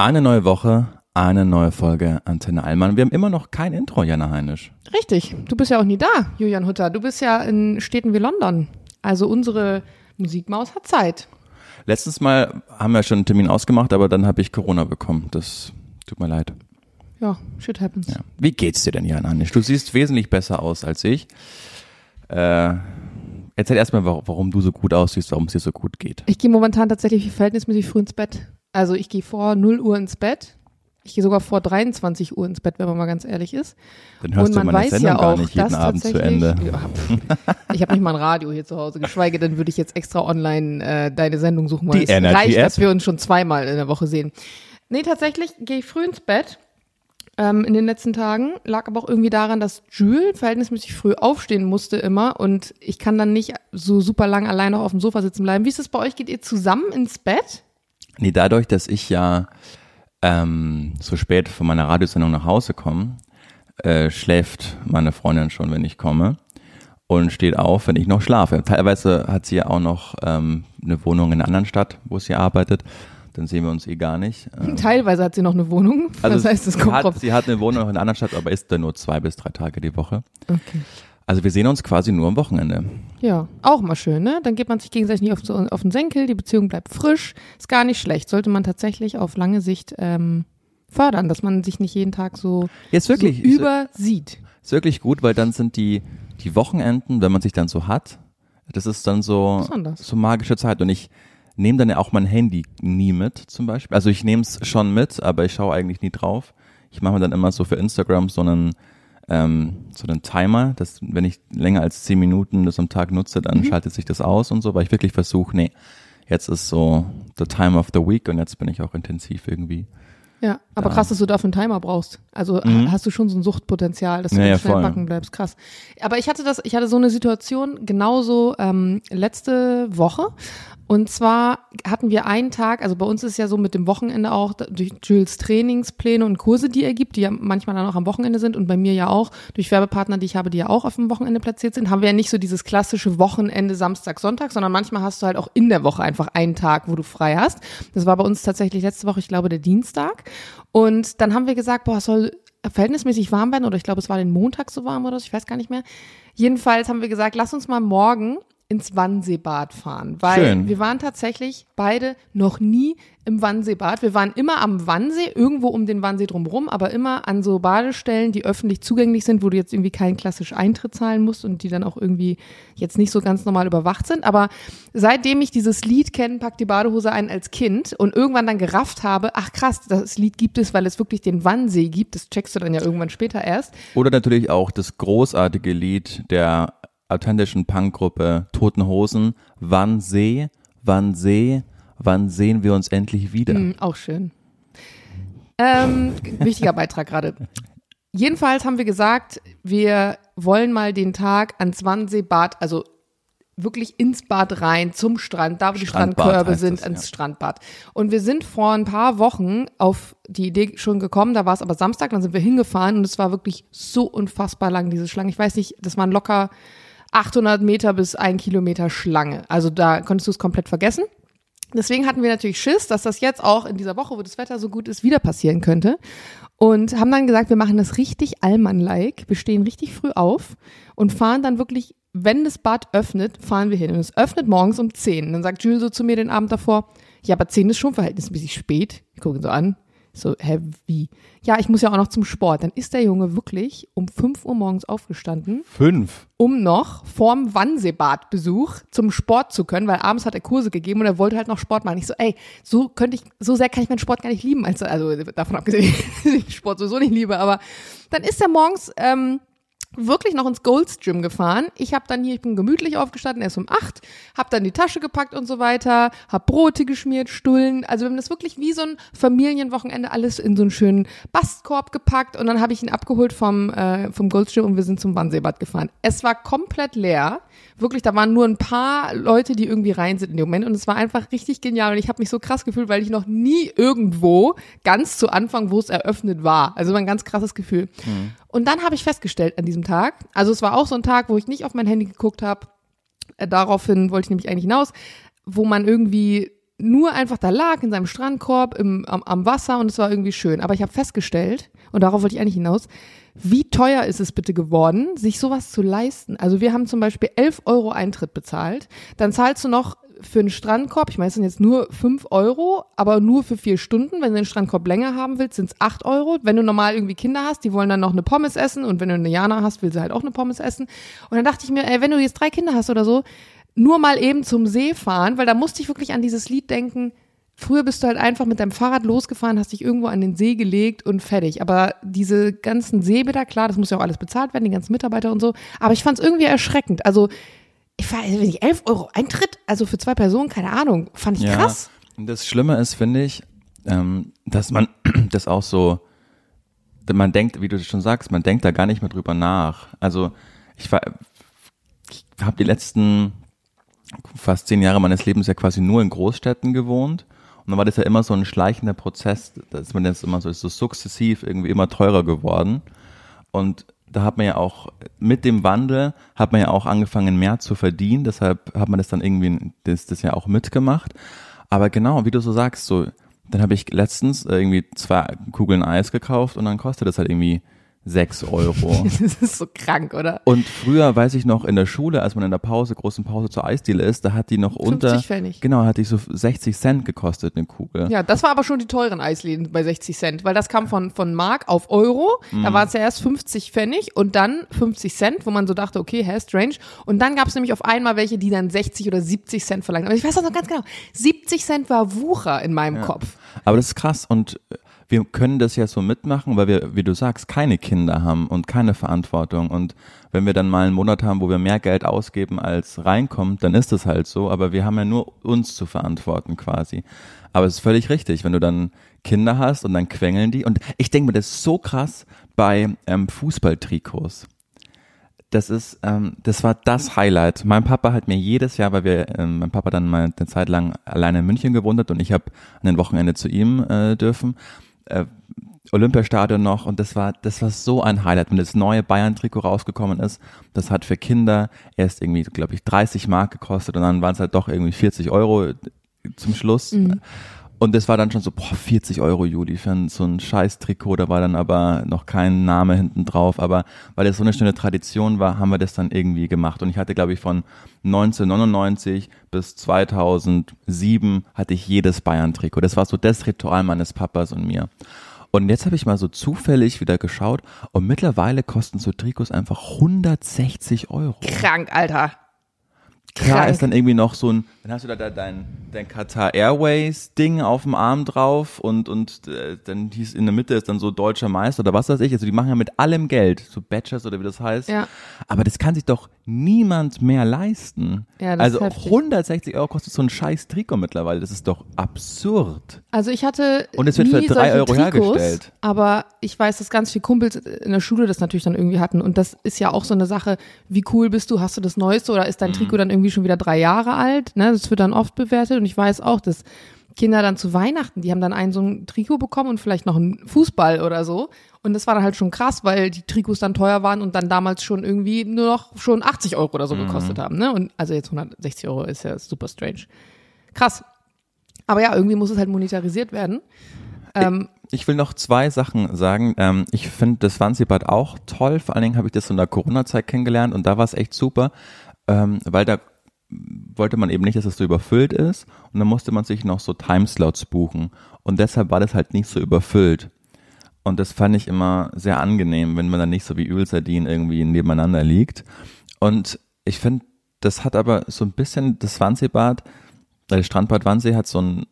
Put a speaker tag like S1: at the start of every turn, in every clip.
S1: Eine neue Woche, eine neue Folge Antenne Allmann. Wir haben immer noch kein Intro, Jana Heinisch.
S2: Richtig. Du bist ja auch nie da, Julian Hutter. Du bist ja in Städten wie London. Also unsere Musikmaus hat Zeit.
S1: Letztes Mal haben wir schon einen Termin ausgemacht, aber dann habe ich Corona bekommen. Das tut mir leid.
S2: Ja, shit happens.
S1: Ja. Wie geht's dir denn, Jan Heinisch? Du siehst wesentlich besser aus als ich. Äh, erzähl erstmal, warum du so gut aussiehst, warum es dir so gut geht.
S2: Ich gehe momentan tatsächlich verhältnismäßig früh ins Bett. Also ich gehe vor 0 Uhr ins Bett. Ich gehe sogar vor 23 Uhr ins Bett, wenn man mal ganz ehrlich ist.
S1: Dann hörst
S2: Und man
S1: du meine
S2: weiß
S1: Sendung
S2: ja
S1: gar
S2: auch,
S1: nicht jeden
S2: dass
S1: Abend zu
S2: tatsächlich-
S1: Ende.
S2: Ja, ich habe nicht mal ein Radio hier zu Hause, geschweige denn würde ich jetzt extra online äh, deine Sendung suchen, weil
S1: Die
S2: es
S1: Energy
S2: reicht,
S1: App.
S2: dass wir uns schon zweimal in der Woche sehen. Nee, tatsächlich gehe ich früh ins Bett ähm, in den letzten Tagen. Lag aber auch irgendwie daran, dass Jules verhältnismäßig früh aufstehen musste immer und ich kann dann nicht so super lang alleine auf dem Sofa sitzen bleiben. Wie ist es bei euch? Geht ihr zusammen ins Bett?
S1: Nee, dadurch, dass ich ja ähm, so spät von meiner Radiosendung nach Hause komme, äh, schläft meine Freundin schon, wenn ich komme und steht auf, wenn ich noch schlafe. Teilweise hat sie ja auch noch ähm, eine Wohnung in einer anderen Stadt, wo sie arbeitet. Dann sehen wir uns eh gar nicht. Ähm,
S2: Teilweise hat sie noch eine Wohnung. das heißt, es
S1: sie,
S2: kommt
S1: hat,
S2: drauf.
S1: sie hat eine Wohnung in einer anderen Stadt, aber ist da nur zwei bis drei Tage die Woche.
S2: Okay.
S1: Also wir sehen uns quasi nur am Wochenende.
S2: Ja, auch mal schön, ne? Dann geht man sich gegenseitig nicht auf, so, auf den Senkel, die Beziehung bleibt frisch. Ist gar nicht schlecht. Sollte man tatsächlich auf lange Sicht ähm, fördern, dass man sich nicht jeden Tag so,
S1: Jetzt wirklich,
S2: so übersieht.
S1: ist wirklich gut, weil dann sind die, die Wochenenden, wenn man sich dann so hat, das ist dann so,
S2: Besonders.
S1: so magische Zeit. Und ich nehme dann ja auch mein Handy nie mit, zum Beispiel. Also ich nehme es schon mit, aber ich schaue eigentlich nie drauf. Ich mache mir dann immer so für Instagram so einen, ähm, so einen Timer, dass wenn ich länger als zehn Minuten das am Tag nutze, dann schaltet sich das aus und so, weil ich wirklich versuche, nee, jetzt ist so the time of the week und jetzt bin ich auch intensiv irgendwie.
S2: Ja, aber
S1: Ja.
S2: krass, dass du dafür einen Timer brauchst. Also
S1: Mhm.
S2: hast du schon so ein Suchtpotenzial, dass du
S1: Ja, ja,
S2: ganz schnell
S1: voll.
S2: backen bleibst. Krass. Aber ich hatte das, ich hatte so eine Situation genauso ähm, letzte Woche. Und zwar hatten wir einen Tag, also bei uns ist ja so mit dem Wochenende auch durch Jules Trainingspläne und Kurse, die er gibt, die ja manchmal dann auch am Wochenende sind und bei mir ja auch durch Werbepartner, die ich habe, die ja auch auf dem Wochenende platziert sind, haben wir ja nicht so dieses klassische Wochenende Samstag, Sonntag, sondern manchmal hast du halt auch in der Woche einfach einen Tag, wo du frei hast. Das war bei uns tatsächlich letzte Woche, ich glaube, der Dienstag. Und dann haben wir gesagt, boah, es soll verhältnismäßig warm werden oder ich glaube, es war den Montag so warm oder so, ich weiß gar nicht mehr. Jedenfalls haben wir gesagt, lass uns mal morgen ins Wannseebad fahren, weil
S1: Schön.
S2: wir waren tatsächlich beide noch nie im Wannseebad. Wir waren immer am Wannsee, irgendwo um den Wannsee drumherum, aber immer an so Badestellen, die öffentlich zugänglich sind, wo du jetzt irgendwie keinen klassisch Eintritt zahlen musst und die dann auch irgendwie jetzt nicht so ganz normal überwacht sind. Aber seitdem ich dieses Lied kenne, pack die Badehose ein als Kind und irgendwann dann gerafft habe, ach krass, das Lied gibt es, weil es wirklich den Wannsee gibt, das checkst du dann ja irgendwann später erst.
S1: Oder natürlich auch das großartige Lied der authentischen Punkgruppe Toten Hosen. Wann seh, wann seh, wann sehen wir uns endlich wieder?
S2: Mm, auch schön. Ähm, wichtiger Beitrag gerade. Jedenfalls haben wir gesagt, wir wollen mal den Tag ans Wannseebad, also wirklich ins Bad rein, zum Strand, da wo die
S1: Strandbad
S2: Strandkörbe sind,
S1: es,
S2: ans
S1: ja.
S2: Strandbad. Und wir sind vor ein paar Wochen auf die Idee schon gekommen, da war es aber Samstag, dann sind wir hingefahren und es war wirklich so unfassbar lang, diese Schlange. Ich weiß nicht, das waren locker 800 Meter bis ein Kilometer Schlange. Also da konntest du es komplett vergessen. Deswegen hatten wir natürlich Schiss, dass das jetzt auch in dieser Woche, wo das Wetter so gut ist, wieder passieren könnte. Und haben dann gesagt, wir machen das richtig Allmann-like. Wir stehen richtig früh auf und fahren dann wirklich, wenn das Bad öffnet, fahren wir hin. Und es öffnet morgens um 10. Und dann sagt Jules so zu mir den Abend davor, ja, aber 10 ist schon verhältnismäßig spät. Ich gucke ihn so an. So, hä, wie? Ja, ich muss ja auch noch zum Sport. Dann ist der Junge wirklich um 5 Uhr morgens aufgestanden
S1: Fünf.
S2: um noch vorm Wannseebadbesuch zum Sport zu können, weil abends hat er Kurse gegeben und er wollte halt noch Sport machen. Ich so, ey, so könnte ich, so sehr kann ich meinen Sport gar nicht lieben, als, also davon abgesehen, dass ich Sport sowieso nicht liebe, aber dann ist er morgens ähm, wirklich noch ins Gold's Gym gefahren. Ich habe dann hier, ich bin gemütlich aufgestanden, erst um acht, habe dann die Tasche gepackt und so weiter, habe Brote geschmiert, Stullen. Also wir haben das wirklich wie so ein Familienwochenende alles in so einen schönen Bastkorb gepackt und dann habe ich ihn abgeholt vom, äh, vom Gold's Gym und wir sind zum Wannseebad gefahren. Es war komplett leer. Wirklich, da waren nur ein paar Leute, die irgendwie rein sind in dem Moment und es war einfach richtig genial und ich habe mich so krass gefühlt, weil ich noch nie irgendwo ganz zu Anfang, wo es eröffnet war. Also war ein ganz krasses Gefühl. Und dann habe ich festgestellt an diesem Tag, also es war auch so ein Tag, wo ich nicht auf mein Handy geguckt habe, äh, daraufhin wollte ich nämlich eigentlich hinaus, wo man irgendwie nur einfach da lag in seinem Strandkorb im, am, am Wasser und es war irgendwie schön. Aber ich habe festgestellt, und darauf wollte ich eigentlich hinaus, wie teuer ist es bitte geworden, sich sowas zu leisten? Also wir haben zum Beispiel 11 Euro Eintritt bezahlt. Dann zahlst du noch für einen Strandkorb, ich meine, es sind jetzt nur 5 Euro, aber nur für vier Stunden. Wenn du den Strandkorb länger haben willst, sind es 8 Euro. Wenn du normal irgendwie Kinder hast, die wollen dann noch eine Pommes essen und wenn du eine Jana hast, will sie halt auch eine Pommes essen. Und dann dachte ich mir, ey, wenn du jetzt drei Kinder hast oder so, nur mal eben zum See fahren, weil da musste ich wirklich an dieses Lied denken, Früher bist du halt einfach mit deinem Fahrrad losgefahren, hast dich irgendwo an den See gelegt und fertig. Aber diese ganzen Seebäder, klar, das muss ja auch alles bezahlt werden, die ganzen Mitarbeiter und so. Aber ich fand es irgendwie erschreckend. Also, ich war, wenn ich 11 Euro Eintritt, also für zwei Personen, keine Ahnung, fand ich
S1: Ja.
S2: krass.
S1: Das Schlimme ist, finde ich, ähm, dass man das auch so, man denkt, wie du schon sagst, man denkt da gar nicht mehr drüber nach. Also ich war, ich habe die letzten fast zehn Jahre meines Lebens ja quasi nur in Großstädten gewohnt. Und dann war das ja immer so ein schleichender Prozess, dass man jetzt immer so ist so sukzessiv irgendwie immer teurer geworden. Und da hat man ja auch mit dem Wandel hat man ja auch angefangen mehr zu verdienen. Deshalb hat man das dann irgendwie das, das ja auch mitgemacht. Aber genau, wie du so sagst, so dann habe ich letztens irgendwie zwei Kugeln Eis gekauft und dann kostet das halt irgendwie sechs Euro.
S2: Das ist so krank, oder?
S1: Und früher weiß ich noch in der Schule, als man in der Pause, großen Pause zur Eisdiele ist, da hat die noch
S2: 50
S1: unter,
S2: Pfennig.
S1: genau, hat die so 60 Cent gekostet, eine Kugel.
S2: Ja, das war aber schon die teuren Eisläden bei 60 Cent, weil das kam von, von Mark auf Euro.
S1: Mhm.
S2: Da war es ja erst 50 Pfennig und dann 50 Cent, wo man so dachte, okay, hä, strange. Und dann gab es nämlich auf einmal welche, die dann 60 oder 70 Cent verlangen. Aber ich weiß das noch ganz genau. 70 Cent war Wucher in meinem Kopf.
S1: Aber das ist krass und äh, wir können das ja so mitmachen, weil wir, wie du sagst, keine Kinder haben und keine Verantwortung. Und wenn wir dann mal einen Monat haben, wo wir mehr Geld ausgeben als reinkommt, dann ist das halt so. Aber wir haben ja nur uns zu verantworten quasi. Aber es ist völlig richtig, wenn du dann Kinder hast und dann quengeln die. Und ich denke mir, das ist so krass bei ähm, Fußballtrikots das ist, ähm, das war das Highlight. Mein Papa hat mir jedes Jahr, weil wir, ähm, mein Papa dann mal eine Zeit lang alleine in München gewohnt hat und ich habe an den Wochenende zu ihm äh, dürfen, äh, Olympiastadion noch und das war, das war so ein Highlight, wenn das neue Bayern-Trikot rausgekommen ist. Das hat für Kinder erst irgendwie, glaube ich, 30 Mark gekostet und dann waren es halt doch irgendwie 40 Euro zum Schluss. Und das war dann schon so, boah, 40 Euro, Juli, für so ein scheiß Trikot, da war dann aber noch kein Name hinten drauf, aber weil das so eine schöne Tradition war, haben wir das dann irgendwie gemacht. Und ich hatte, glaube ich, von 1999 bis 2007 hatte ich jedes Bayern-Trikot. Das war so das Ritual meines Papas und mir. Und jetzt habe ich mal so zufällig wieder geschaut und mittlerweile kosten so Trikots einfach 160 Euro.
S2: Krank, Alter.
S1: Klar
S2: Krank.
S1: ist dann irgendwie noch so ein, dann hast du da, da dein, dein Qatar Airways Ding auf dem Arm drauf und, und äh, dann hieß in der Mitte ist dann so deutscher Meister oder was weiß ich. Also die machen ja mit allem Geld, so Badgers oder wie das heißt.
S2: Ja.
S1: Aber das kann sich doch niemand mehr leisten.
S2: Ja, das
S1: also
S2: heftig.
S1: 160 Euro kostet so ein scheiß Trikot mittlerweile. Das ist doch absurd.
S2: Also ich hatte
S1: Und es wird für drei Euro
S2: Trikots,
S1: hergestellt.
S2: Aber ich weiß, dass ganz viele Kumpels in der Schule das natürlich dann irgendwie hatten. Und das ist ja auch so eine Sache, wie cool bist du, hast du das Neueste oder ist dein Trikot dann irgendwie schon wieder drei Jahre alt? Ne? Das wird dann oft bewertet. Und ich weiß auch, dass Kinder dann zu Weihnachten, die haben dann ein so ein Trikot bekommen und vielleicht noch einen Fußball oder so. Und das war dann halt schon krass, weil die Trikots dann teuer waren und dann damals schon irgendwie nur noch schon 80 Euro oder so gekostet haben. Ne? Und also jetzt 160 Euro ist ja super strange. Krass. Aber ja, irgendwie muss es halt monetarisiert werden. Ähm,
S1: Ich will noch zwei Sachen sagen. Ähm, ich finde das Wannsibad auch toll. Vor allen Dingen habe ich das in der Corona-Zeit kennengelernt und da war es echt super, ähm, weil da wollte man eben nicht, dass es so überfüllt ist und dann musste man sich noch so Timeslots buchen und deshalb war das halt nicht so überfüllt. Und das fand ich immer sehr angenehm, wenn man dann nicht so wie Ölsardinen irgendwie nebeneinander liegt. Und ich finde, das hat aber so ein bisschen das Wannseebad, das Strandbad Wannsee hat so ein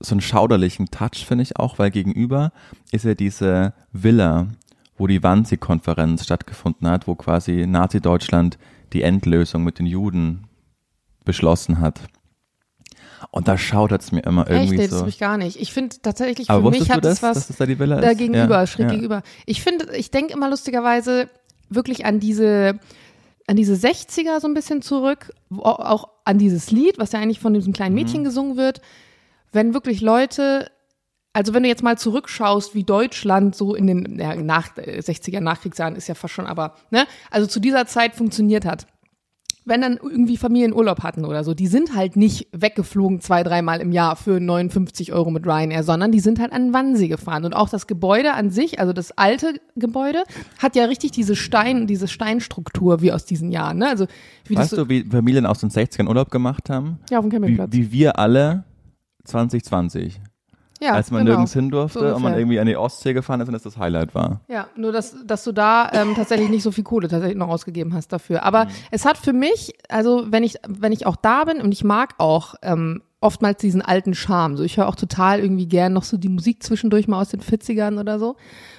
S1: so einen schauderlichen Touch, finde ich auch, weil gegenüber ist ja diese Villa, wo die Wannsee-Konferenz stattgefunden hat, wo quasi Nazi-Deutschland die Endlösung mit den Juden beschlossen hat. Und da schaudert es mir immer
S2: echt,
S1: irgendwie
S2: das
S1: so.
S2: habe ich gar nicht. Ich finde tatsächlich,
S1: Aber
S2: für mich hat
S1: das,
S2: es was
S1: das da die Villa
S2: da
S1: ist?
S2: gegenüber,
S1: Ja,
S2: schräg
S1: ja.
S2: gegenüber. Ich finde, ich denke immer lustigerweise wirklich an diese, an diese 60er so ein bisschen zurück, auch an dieses Lied, was ja eigentlich von diesem kleinen
S1: Mhm.
S2: Mädchen gesungen wird. Wenn wirklich Leute, also wenn du jetzt mal zurückschaust, wie Deutschland so in den ja, nach, äh, 60er Nachkriegsjahren ist ja fast schon, aber, ne, also zu dieser Zeit funktioniert hat. wenn dann irgendwie Familienurlaub hatten oder so, die sind halt nicht weggeflogen zwei, dreimal im Jahr für 59 Euro mit Ryanair, sondern die sind halt an Wannsee gefahren. Und auch das Gebäude an sich, also das alte Gebäude, hat ja richtig diese Stein, diese Steinstruktur wie aus diesen Jahren. Ne? Also, wie
S1: Weißt
S2: das so,
S1: du, wie Familien aus den 60ern Urlaub gemacht haben?
S2: ja, auf dem
S1: Wie,
S2: Campingplatz.
S1: wie wir alle 2020.
S2: ja,
S1: als man
S2: genau.
S1: nirgends hin durfte
S2: So
S1: und man irgendwie an die Ostsee gefahren ist und das das Highlight war.
S2: Ja, nur dass, dass du da ähm, tatsächlich nicht so viel Kohle tatsächlich noch ausgegeben hast dafür. Aber es hat für mich, also wenn ich, wenn ich auch da bin und ich mag auch ähm, oftmals diesen alten Charme. So, ich höre auch total irgendwie gern noch so die Musik zwischendurch mal aus den 40ern oder so.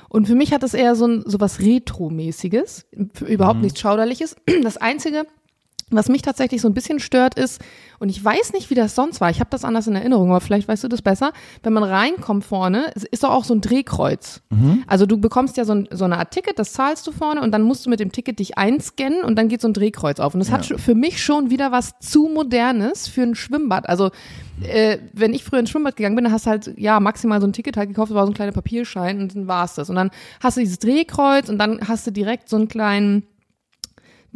S2: Und für mich hat das eher so, ein, so was Retro-mäßiges, überhaupt nichts Schauderliches. Das Einzige, was mich tatsächlich so ein bisschen stört ist, und ich weiß nicht, wie das sonst war, ich habe das anders in Erinnerung, aber vielleicht weißt du das besser, wenn man reinkommt vorne, ist doch auch so ein Drehkreuz. Also du bekommst ja so, ein, so eine Art Ticket, das zahlst du vorne und dann musst du mit dem Ticket dich einscannen und dann geht so ein Drehkreuz auf. Und das hat schon- für mich schon wieder was zu Modernes für ein Schwimmbad. Also äh, wenn ich früher ins Schwimmbad gegangen bin, dann hast du halt, ja, maximal so ein Ticket halt gekauft, war so ein kleiner Papierschein und dann war's das. Und dann hast du dieses Drehkreuz und dann hast du direkt so einen kleinen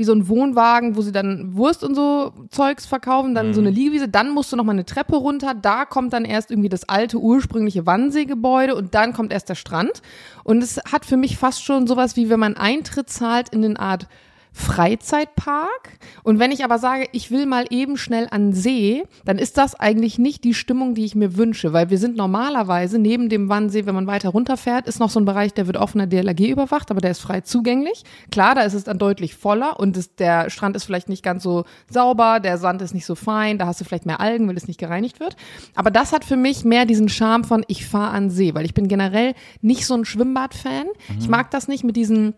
S2: wie so ein Wohnwagen, wo sie dann Wurst und so Zeugs verkaufen, dann so eine Liegewiese, dann musst du noch mal eine Treppe runter, da kommt dann erst irgendwie das alte ursprüngliche Wannseegebäude und dann kommt erst der Strand. Und es hat für mich fast schon sowas wie wenn man Eintritt zahlt in eine Art Freizeitpark. Und wenn ich aber sage, ich will mal eben schnell an See, dann ist das eigentlich nicht die Stimmung, die ich mir wünsche, weil wir sind normalerweise neben dem Wannsee, wenn man weiter runterfährt, ist noch so ein Bereich, der wird der DLRG überwacht, aber der ist frei zugänglich. Klar, da ist es dann deutlich voller und es, der Strand ist vielleicht nicht ganz so sauber, der Sand ist nicht so fein, da hast du vielleicht mehr Algen, weil es nicht gereinigt wird. Aber das hat für mich mehr diesen Charme von, ich fahre an See, weil ich bin generell nicht so ein Schwimmbad-Fan. Ich mag das nicht mit diesen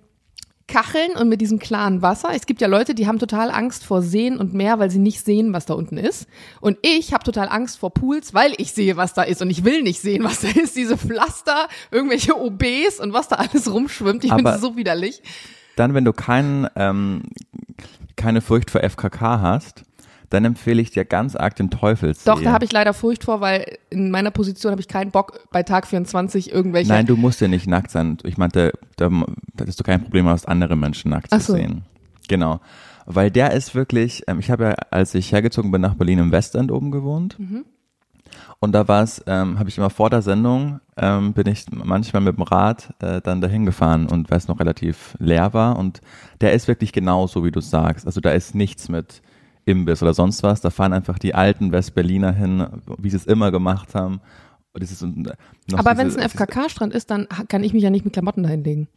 S2: Kacheln und mit diesem klaren Wasser. Es gibt ja Leute, die haben total Angst vor Seen und Meer, weil sie nicht sehen, was da unten ist. Und ich habe total Angst vor Pools, weil ich sehe, was da ist. Und ich will nicht sehen, was da ist. Diese Pflaster, irgendwelche OBs und was da alles rumschwimmt. Ich finde es so widerlich.
S1: Dann, wenn du keinen, ähm, keine Furcht vor FKK hast, dann empfehle ich dir ganz arg den Teufelsee.
S2: Doch, da habe ich leider Furcht vor, weil in meiner Position habe ich keinen Bock, bei Tag 24 irgendwelche.
S1: Nein, du musst ja nicht nackt sein. Ich meinte, da, da hast du kein Problem hast, andere Menschen nackt
S2: Ach
S1: zu
S2: so.
S1: sehen. Genau. Weil der ist wirklich, ähm, ich habe ja, als ich hergezogen bin nach Berlin im Westend oben gewohnt.
S2: Mhm.
S1: Und da war es, ähm, habe ich immer vor der Sendung, ähm, bin ich manchmal mit dem Rad äh, dann dahin gefahren und weil es noch relativ leer war. Und der ist wirklich genauso, wie du sagst. Also da ist nichts mit Imbiss oder sonst was. Da fahren einfach die alten Westberliner hin, wie sie es immer gemacht haben. Noch
S2: aber wenn es ein FKK-Strand ist, dann kann ich mich ja nicht mit Klamotten dahin legen.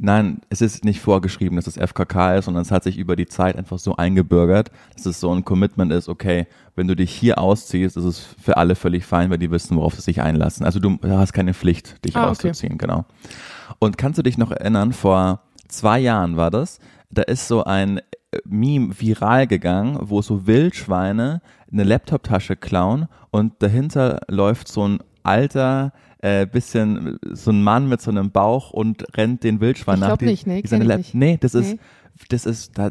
S1: Nein, es ist nicht vorgeschrieben, dass es FKK ist, sondern es hat sich über die Zeit einfach so eingebürgert, dass es so ein Commitment ist, okay, wenn du dich hier ausziehst, ist es für alle völlig fein, weil die wissen, worauf sie sich einlassen. Also du hast keine Pflicht, dich
S2: Ah, okay.
S1: auszuziehen, genau. Und kannst du dich noch erinnern, vor zwei Jahren war das, da ist so ein äh, Meme viral gegangen, wo so Wildschweine eine Laptoptasche klauen und dahinter läuft so ein alter, äh, bisschen so ein Mann mit so einem Bauch und rennt den Wildschwein
S2: Ich
S1: nach.
S2: glaub
S1: die-
S2: nicht, nee,
S1: die seine
S2: ich nicht.
S1: Nee, das ist,
S2: Nee.
S1: das ist, da,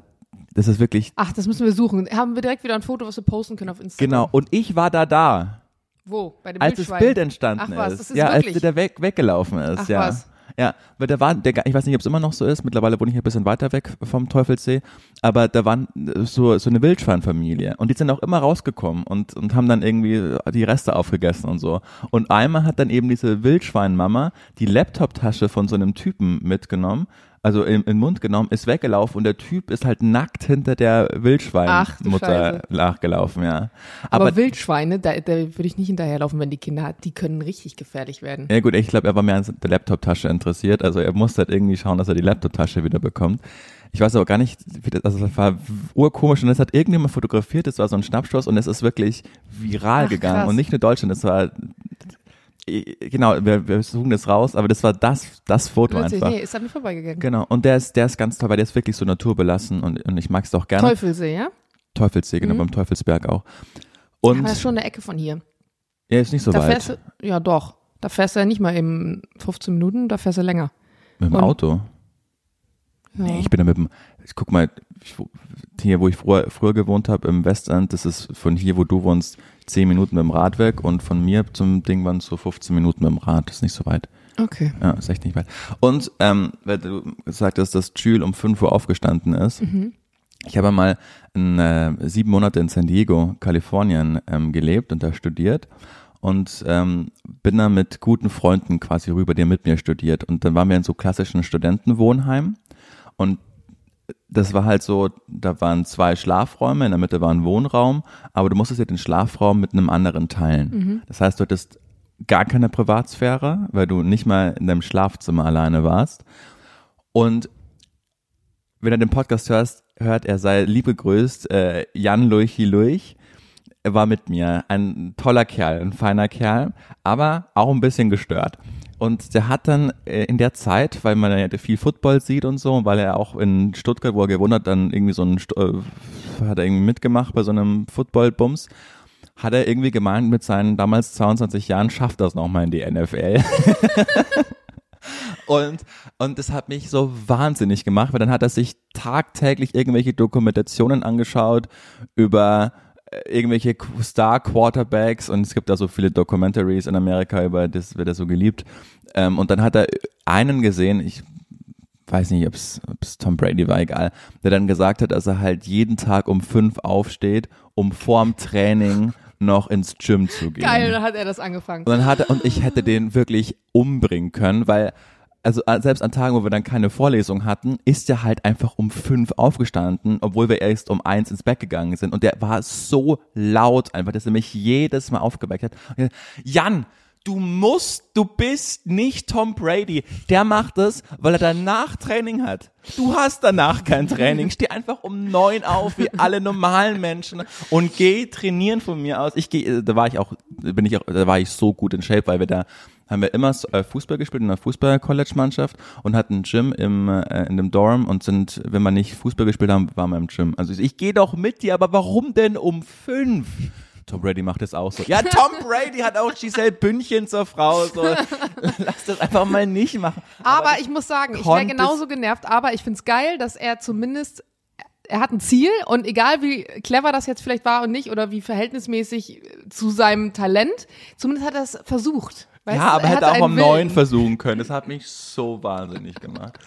S1: das ist wirklich,
S2: Ach, das müssen wir suchen. Haben wir direkt wieder ein Foto, was wir posten können auf Instagram.
S1: genau. Und ich war da da,
S2: Wo? Bei dem
S1: als das? Bild entstanden
S2: Ach was,
S1: ist.
S2: ist
S1: ja,
S2: wirklich?
S1: als der weg, weggelaufen ist,
S2: Ach
S1: ja.
S2: was.
S1: Ja, weil da war, der, ich weiß nicht, ob es immer noch so ist, mittlerweile wohne ich ein bisschen weiter weg vom Teufelsee, aber da waren äh, so, so eine Wildschweinfamilie und die sind auch immer rausgekommen und, und haben dann irgendwie die Reste aufgegessen und so. Und einmal hat dann eben diese Wildschweinmama die Laptoptasche von so einem Typen mitgenommen, also in, in den Mund genommen, ist weggelaufen und der Typ ist halt nackt hinter der Wildschweinmutter nachgelaufen, ja.
S2: Aber,
S1: Aber,
S2: Wildschweine, da, da würde ich nicht hinterherlaufen, wenn die Kinder hat. Die können richtig gefährlich werden.
S1: ja gut, ich glaube, er war mehr an der Laptoptasche interessiert, also er musste halt irgendwie schauen, dass er die Laptoptasche wieder bekommt. Ich weiß aber gar nicht, wie das, also das war urkomisch und das hat irgendjemand fotografiert, das war so ein Schnappschuss und es ist wirklich viral
S2: Ach,
S1: gegangen
S2: krass.
S1: und nicht nur Deutschland, das war genau, wir, wir suchen das raus, aber das war das, das Foto
S2: Witzig,
S1: einfach.
S2: nee, ist an mir vorbeigegangen.
S1: Genau, und der ist, der ist ganz toll, weil der ist wirklich so naturbelassen und, und ich mag es auch gerne.
S2: Teufelsee, ja?
S1: Teufelsee, genau,
S2: Mhm.
S1: beim Teufelsberg auch.
S2: Aber
S1: Und
S2: das ist schon eine Ecke von hier.
S1: er ist nicht so
S2: da
S1: weit.
S2: fährst ja doch. Da fährst du ja nicht mal eben 15 Minuten, da fährst du länger.
S1: Mit dem
S2: und-
S1: Auto.
S2: Ja.
S1: Nee, ich bin da mit dem, ich guck mal, ich, hier, wo ich früher, früher gewohnt habe, im Westend, das ist von hier, wo du wohnst, 10 Minuten mit dem Rad weg und von mir zum Ding waren es so 15 Minuten mit dem Rad, das ist nicht so weit.
S2: Okay.
S1: Ja, ist echt nicht weit. Und, ähm, weil du gesagt hast, dass Jules um 5 Uhr aufgestanden ist,
S2: Mhm.
S1: Ich habe mal in, äh, sieben Monate in San Diego, Kalifornien ähm, gelebt und da studiert und ähm, bin da mit guten Freunden quasi rüber, die mit mir studiert. Und dann waren wir in so klassischen Studentenwohnheim und das war halt so, da waren zwei Schlafräume, in der Mitte war ein Wohnraum, aber du musstest ja den Schlafraum mit einem anderen teilen. Das heißt, du hattest gar keine Privatsphäre, weil du nicht mal in deinem Schlafzimmer alleine warst. Und wenn er den Podcast hörst, hört, er sei lieb gegrüßt, äh, Jan Lurchi Lurch. Er war mit mir ein toller Kerl, ein feiner Kerl, aber auch ein bisschen gestört. Und der hat dann äh, in der Zeit, weil man ja viel Football sieht und so, weil er auch in Stuttgart, wo er gewohnt hat, dann irgendwie so ein, äh, hat er irgendwie mitgemacht bei so einem Football-Bums, hat er irgendwie gemeint, mit seinen damals 22 Jahren schafft das nochmal in die NFL. Und, und das hat mich so wahnsinnig gemacht, weil dann hat er sich tagtäglich irgendwelche Dokumentationen angeschaut über irgendwelche Star Quarterbacks und es gibt da so viele Documentaries in Amerika über das wird er so geliebt. Ähm, und dann hat er einen gesehen, ich weiß nicht, ob es Tom Brady war, egal, der dann gesagt hat, dass er halt jeden Tag um fünf aufsteht, um vorm Training noch ins Gym zu gehen.
S2: Geil, dann hat er das angefangen.
S1: Und dann hat er, und ich hätte den wirklich umbringen können, weil, also äh, selbst an Tagen, wo wir dann keine Vorlesung hatten, ist er halt einfach um fünf aufgestanden, obwohl wir erst um eins ins Bett gegangen sind. Und der war so laut einfach, dass er mich jedes Mal aufgeweckt hat. Jan, du musst, du bist nicht Tom Brady. Der macht es, weil er danach Training hat. Du hast danach kein Training. Steh einfach um neun auf, wie alle normalen Menschen und geh trainieren von mir aus. Ich gehe, da war ich auch, bin ich auch, da war ich so gut in Shape, weil wir da haben wir immer äh, Fußball gespielt in einer Fußball-College-Mannschaft und hatten ein Gym im, äh, in dem Dorm und sind, wenn wir nicht Fußball gespielt haben, waren wir im Gym. Also ich gehe doch mit dir, aber warum denn um fünf? Tom Brady macht das auch so. Ja, Tom Brady hat auch Giselle Bündchen zur Frau. So. Lass das einfach mal nicht machen.
S2: Aber, ich muss sagen, ich wäre genauso genervt, aber ich find's geil, dass er zumindest er hat ein Ziel und egal wie clever das jetzt vielleicht war und nicht oder wie verhältnismäßig zu seinem Talent, zumindest hat er es versucht. Weißt
S1: ja, aber
S2: er
S1: hätte auch am neuen versuchen können. Das hat mich so wahnsinnig gemacht.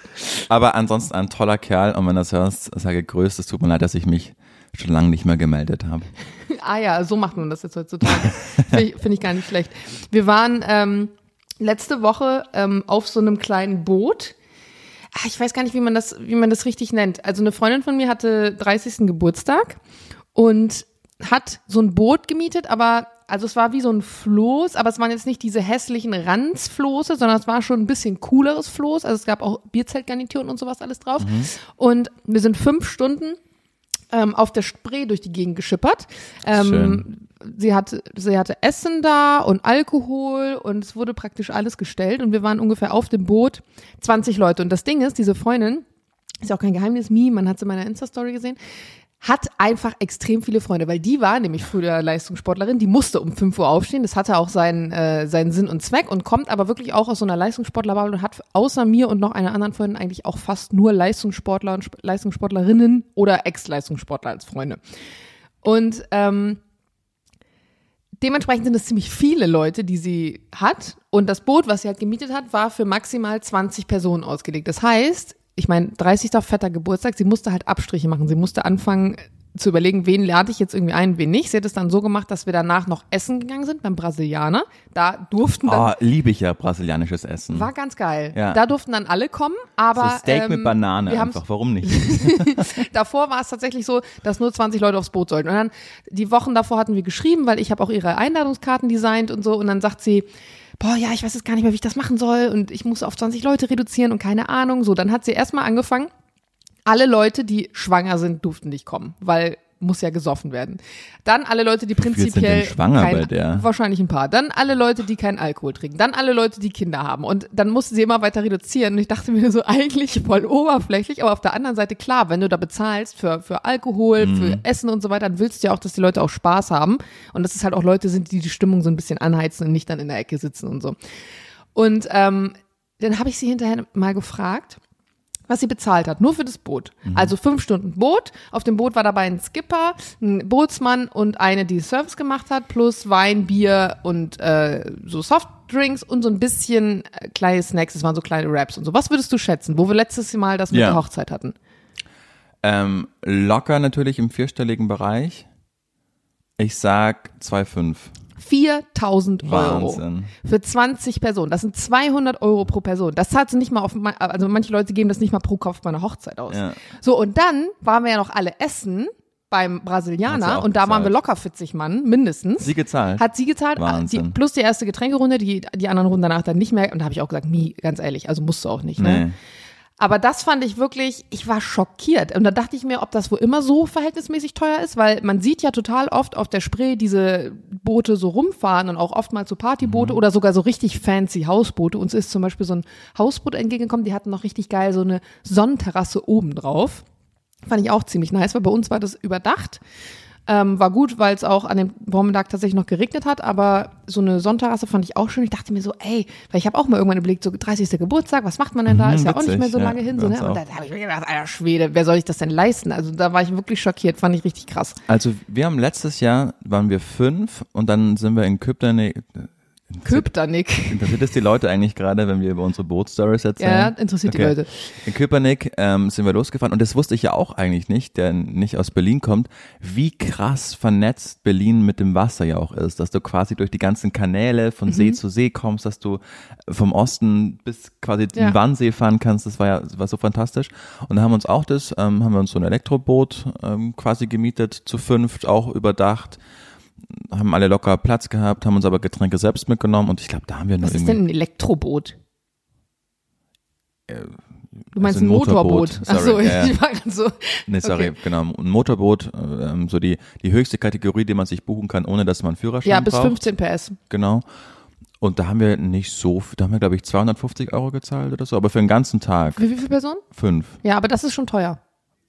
S1: Aber ansonsten ein toller Kerl und wenn du das hörst, sei gegrüßt. Es tut mir leid, dass ich mich schon lange nicht mehr gemeldet habe.
S2: Ah ja, so macht man das jetzt heutzutage. Finde ich, find ich gar nicht schlecht. Wir waren ähm, letzte Woche ähm, auf so einem kleinen Boot. Ah, ich weiß gar nicht, wie man das, wie man das richtig nennt. Also eine Freundin von mir hatte 30. Geburtstag und hat so ein Boot gemietet, aber also es war wie so ein Floß, aber es waren jetzt nicht diese hässlichen Ranzfloße, sondern es war schon ein bisschen cooleres Floß. Also es gab auch Bierzeltgarnituren und sowas alles drauf. Und wir sind fünf Stunden ähm, auf der Spree durch die Gegend geschippert. Ähm,
S1: Schön.
S2: sie hatte, sie hatte Essen da und Alkohol und es wurde praktisch alles gestellt und wir waren ungefähr auf dem Boot 20 Leute. Und das Ding ist, diese Freundin, ist ja auch kein Geheimnis, Mie, man hat sie in meiner Insta-Story gesehen, hat einfach extrem viele Freunde, weil die war nämlich früher Leistungssportlerin, die musste um 5 Uhr aufstehen, das hatte auch seinen, äh, seinen Sinn und Zweck und kommt aber wirklich auch aus so einer Leistungssportlerbubble und hat außer mir und noch einer anderen Freundin eigentlich auch fast nur Leistungssportler und Sp- Leistungssportlerinnen oder Ex-Leistungssportler als Freunde. Und ähm, dementsprechend sind es ziemlich viele Leute, die sie hat. Und das Boot, was sie halt gemietet hat, war für maximal 20 Personen ausgelegt. Das heißt, ich meine, 30. fetter Geburtstag, sie musste halt Abstriche machen. Sie musste anfangen zu überlegen, wen lade ich jetzt irgendwie ein, wen nicht. Sie hat es dann so gemacht, dass wir danach noch essen gegangen sind beim Brasilianer. Da durften dann,
S1: Oh, liebe ich ja brasilianisches Essen.
S2: war ganz geil.
S1: Ja.
S2: Da durften dann alle kommen, aber
S1: so Steak
S2: ähm,
S1: mit Banane einfach, warum nicht?
S2: davor war es tatsächlich so, dass nur 20 Leute aufs Boot sollten. Und dann die Wochen davor hatten wir geschrieben, weil ich habe auch ihre Einladungskarten designt und so. Und dann sagt sie, boah, ja, ich weiß jetzt gar nicht mehr, wie ich das machen soll. Und ich muss auf 20 Leute reduzieren und keine Ahnung. So, dann hat sie erstmal angefangen. Alle Leute, die schwanger sind, durften nicht kommen, weil muss ja gesoffen werden. Dann alle Leute, die prinzipiell
S1: schwanger
S2: kein,
S1: bei der?
S2: wahrscheinlich ein paar. Dann alle Leute, die keinen Alkohol trinken. Dann alle Leute, die Kinder haben. Und dann musste sie immer weiter reduzieren. Und ich dachte mir so eigentlich voll oberflächlich, aber auf der anderen Seite klar, wenn du da bezahlst für für Alkohol,
S1: Mhm.
S2: für Essen und so weiter, dann willst du ja auch, dass die Leute auch Spaß haben und dass es halt auch Leute sind, die die Stimmung so ein bisschen anheizen und nicht dann in der Ecke sitzen und so. Und ähm, dann habe ich sie hinterher mal gefragt, was sie bezahlt hat, nur für das Boot. Also fünf Stunden Boot. Auf dem Boot war dabei ein Skipper, ein Bootsmann und eine, die Service gemacht hat, plus Wein, Bier und äh, so Softdrinks und so ein bisschen äh, kleine Snacks. Das waren so kleine Wraps und so. Was würdest du schätzen, wo wir letztes Mal das mit
S1: Ja.
S2: der Hochzeit hatten?
S1: Ähm, locker natürlich im vierstelligen Bereich. Ich sag 2,5.
S2: 4000 Euro.
S1: Wahnsinn.
S2: Für 20 Personen. Das sind 200 Euro pro Person. Das zahlt sie nicht mal auf, also manche Leute geben das nicht mal pro Kopf bei einer Hochzeit aus.
S1: Ja.
S2: So, und dann waren wir ja noch alle essen beim Brasilianer und da waren wir
S1: gezahlt.
S2: locker 40 Mann, mindestens.
S1: Sie gezahlt.
S2: Hat sie gezahlt,
S1: Wahnsinn.
S2: die, plus die erste Getränkerunde, die, die anderen Runden danach dann nicht mehr. Und da habe ich auch gesagt, nie, ganz ehrlich, also musst du auch nicht. Ne? Aber das fand ich wirklich, ich war schockiert. Und da dachte ich mir, ob das wohl immer so verhältnismäßig teuer ist, weil man sieht ja total oft auf der Spree diese Boote so rumfahren und auch oftmals so Partyboote
S1: Mhm.
S2: oder sogar so richtig fancy Hausboote. Uns ist zum Beispiel so ein Hausboot entgegengekommen, die hatten noch richtig geil so eine Sonnenterrasse oben drauf. Fand ich auch ziemlich nice, weil bei uns war das überdacht. Ähm, war gut, weil es auch an dem Vormittag tatsächlich noch geregnet hat, aber so eine Sonnenterrasse fand ich auch schön. Ich dachte mir so, ey, weil ich habe auch mal irgendwann überlegt, so 30. Geburtstag, was macht man denn da?
S1: Mhm,
S2: ist ja auch nicht mehr so
S1: ja,
S2: lange hin.
S1: bei
S2: So, ne? Und da habe ich mir gedacht, alter Schwede, wer soll ich das denn leisten? Also da war ich wirklich schockiert, fand ich richtig krass.
S1: Also wir haben letztes Jahr, waren wir fünf und dann sind wir in Köpenick.
S2: Köpternick.
S1: Interessiert es die Leute eigentlich gerade, wenn wir über unsere Bootstories erzählen?
S2: Ja, interessiert die
S1: Okay.
S2: Leute.
S1: In Köpenick ähm, sind wir losgefahren und das wusste ich ja auch eigentlich nicht, der nicht aus Berlin kommt, wie krass vernetzt Berlin mit dem Wasser ja auch ist, dass du quasi durch die ganzen Kanäle von See
S2: Mhm.
S1: zu See kommst, dass du vom Osten bis quasi den
S2: Ja.
S1: Wannsee fahren kannst, das war ja das war so fantastisch und da haben wir uns auch das, ähm, haben wir uns so ein Elektroboot ähm, quasi gemietet, zu fünft, auch überdacht, haben alle locker Platz gehabt, haben uns aber Getränke selbst mitgenommen und ich glaube, da haben wir nur
S2: Was ist denn ein Elektroboot? Du meinst
S1: also
S2: ein Motorboot.
S1: Motorboot.
S2: Ach so,
S1: Sorry, ja, ja.
S2: ich war gerade so.
S1: Nee, sorry,
S2: Okay.
S1: genau. Ein Motorboot, ähm, so die, die höchste Kategorie, die man sich buchen kann, ohne dass man Führerschein
S2: Ja, bis
S1: braucht.
S2: 15 PS.
S1: Genau. Und da haben wir nicht so, viel- da haben wir, glaube ich, 250 Euro gezahlt oder so, aber für den ganzen Tag.
S2: Für wie viele Personen?
S1: Fünf.
S2: Ja, aber das ist schon teuer.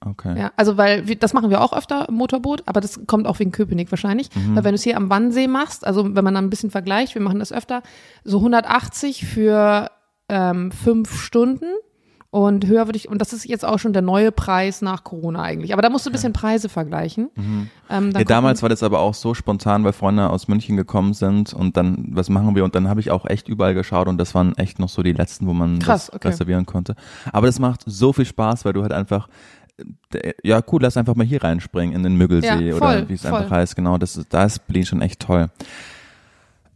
S1: Okay.
S2: Ja, also weil wir, das machen wir auch öfter im Motorboot, aber das kommt auch wegen Köpenick wahrscheinlich. Weil wenn du es hier am Wannsee machst, also wenn man dann ein bisschen vergleicht, wir machen das öfter, so 180 für ähm, fünf Stunden und höher würde ich, und das ist jetzt auch schon der neue Preis nach Corona eigentlich. Aber da musst du ein bisschen Preise vergleichen. Ähm, dann
S1: Ja, damals war das aber auch so spontan, weil Freunde aus München gekommen sind und dann, was machen wir? Und dann habe ich auch echt überall geschaut und das waren echt noch so die letzten, wo man
S2: Krass,
S1: das
S2: okay.
S1: reservieren konnte. Aber das macht so viel Spaß, weil du halt einfach, ja cool, lass einfach mal hier reinspringen in den Müggelsee
S2: Ja,
S1: oder
S2: voll,
S1: wie es einfach heißt. Genau, das ist, da ist Berlin schon echt toll.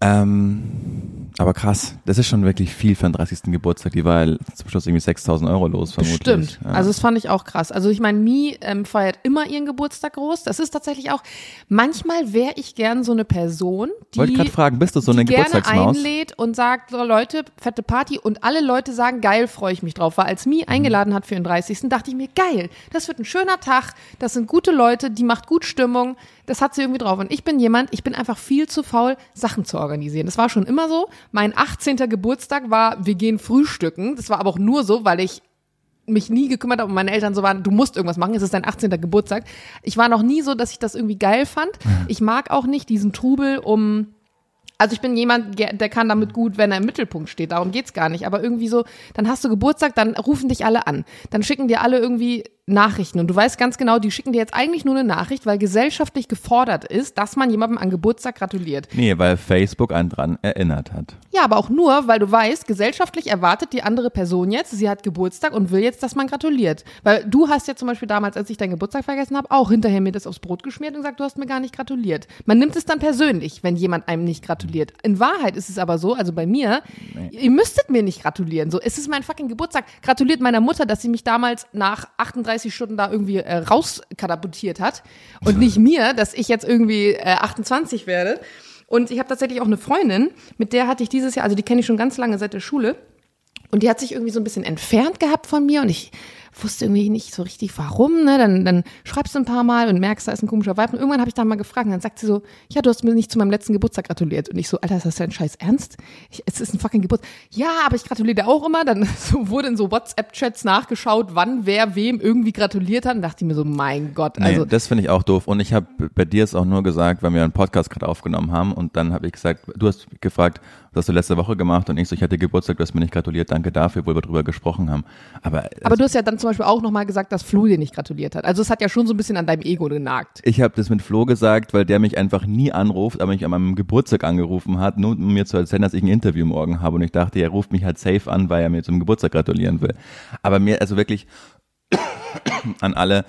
S1: Ähm, aber krass, das ist schon wirklich viel für einen 30. Geburtstag. Die war zum Schluss irgendwie 6000 Euro los, vermutlich.
S2: Bestimmt.
S1: Ja.
S2: Also das fand ich auch krass. Also ich meine, Mi ähm, feiert immer ihren Geburtstag groß. Das ist tatsächlich auch, manchmal wäre ich gern so eine Person, die,
S1: Wollte gerade fragen, bist du so eine Geburtstagsmaus?
S2: einlädt und sagt, so Leute, fette Party und alle Leute sagen, geil, freue ich mich drauf. Weil als
S1: Mhm.
S2: Mi eingeladen hat für den 30. dachte ich mir, geil, das wird ein schöner Tag, das sind gute Leute, die macht gut Stimmung, das hat sie irgendwie drauf. Und ich bin jemand, ich bin einfach viel zu faul, Sachen zu organisieren. Das war schon immer so. Mein 18. Geburtstag war, wir gehen frühstücken. Das war aber auch nur so, weil ich mich nie gekümmert habe und meine Eltern so waren, du musst irgendwas machen, es ist dein 18. Geburtstag. Ich war noch nie so, dass ich das irgendwie geil fand. Ich mag auch nicht diesen Trubel um also ich bin jemand, der der kann damit gut, wenn er im Mittelpunkt steht. Darum geht's gar nicht. Aber irgendwie so, dann hast du Geburtstag, dann rufen dich alle an. Dann schicken dir alle irgendwie Nachrichten. Und du weißt ganz genau, die schicken dir jetzt eigentlich nur eine Nachricht, weil gesellschaftlich gefordert ist, dass man jemandem an Geburtstag gratuliert.
S1: Nee, weil Facebook einen dran erinnert hat.
S2: Ja, aber auch nur, weil du weißt, gesellschaftlich erwartet die andere Person jetzt, sie hat Geburtstag und will jetzt, dass man gratuliert. Weil du hast ja zum Beispiel damals, als ich deinen Geburtstag vergessen habe, auch hinterher mir das aufs Brot geschmiert und gesagt, du hast mir gar nicht gratuliert. Man nimmt es dann persönlich, wenn jemand einem nicht gratuliert. In Wahrheit ist es aber so, also bei mir, ihr müsstet mir nicht gratulieren. So, es ist mein fucking Geburtstag. Gratuliert meiner Mutter, dass sie mich damals nach 38 Stunden da irgendwie äh, rauskatapultiert hat und nicht mir, dass ich jetzt irgendwie äh, 28 werde. Und ich habe tatsächlich auch eine Freundin, mit der hatte ich dieses Jahr, also die kenne ich schon ganz lange seit der Schule. Und die hat sich irgendwie so ein bisschen entfernt gehabt von mir und ich wusste irgendwie nicht so richtig warum, ne? Dann, dann schreibst du ein paar Mal und merkst, da ist ein komischer Vibe. Und irgendwann habe ich dann mal gefragt und dann sagt sie so, ja, du hast mir nicht zu meinem letzten Geburtstag gratuliert. Und ich so, Alter, ist das dein Scheiß Ernst? Ich, es ist ein fucking Geburtstag. Ja, aber ich gratuliere dir auch immer. Dann so wurde in so WhatsApp-Chats nachgeschaut, wann wer wem irgendwie gratuliert hat. Und dachte ich mir so, mein Gott,
S1: Nee,
S2: also
S1: das finde ich auch doof. Und ich habe bei dir es auch nur gesagt, weil wir einen Podcast gerade aufgenommen haben. Und dann habe ich gesagt, du hast gefragt, was hast du letzte Woche gemacht? Und ich so, ich hatte Geburtstag, du hast mir nicht gratuliert. Danke dafür, wo wir drüber gesprochen haben. Aber,
S2: aber du hast ja dann zum Beispiel auch nochmal gesagt, dass Flo dir nicht gratuliert hat. Also es hat ja schon so ein bisschen an deinem Ego genagt.
S1: ich habe das mit Flo gesagt, weil der mich einfach nie anruft, aber mich an meinem Geburtstag angerufen hat, nur um mir zu erzählen, dass ich ein Interview morgen habe. Und ich dachte, er ruft mich halt safe an, weil er mir zum Geburtstag gratulieren will. Aber mir, also wirklich an alle,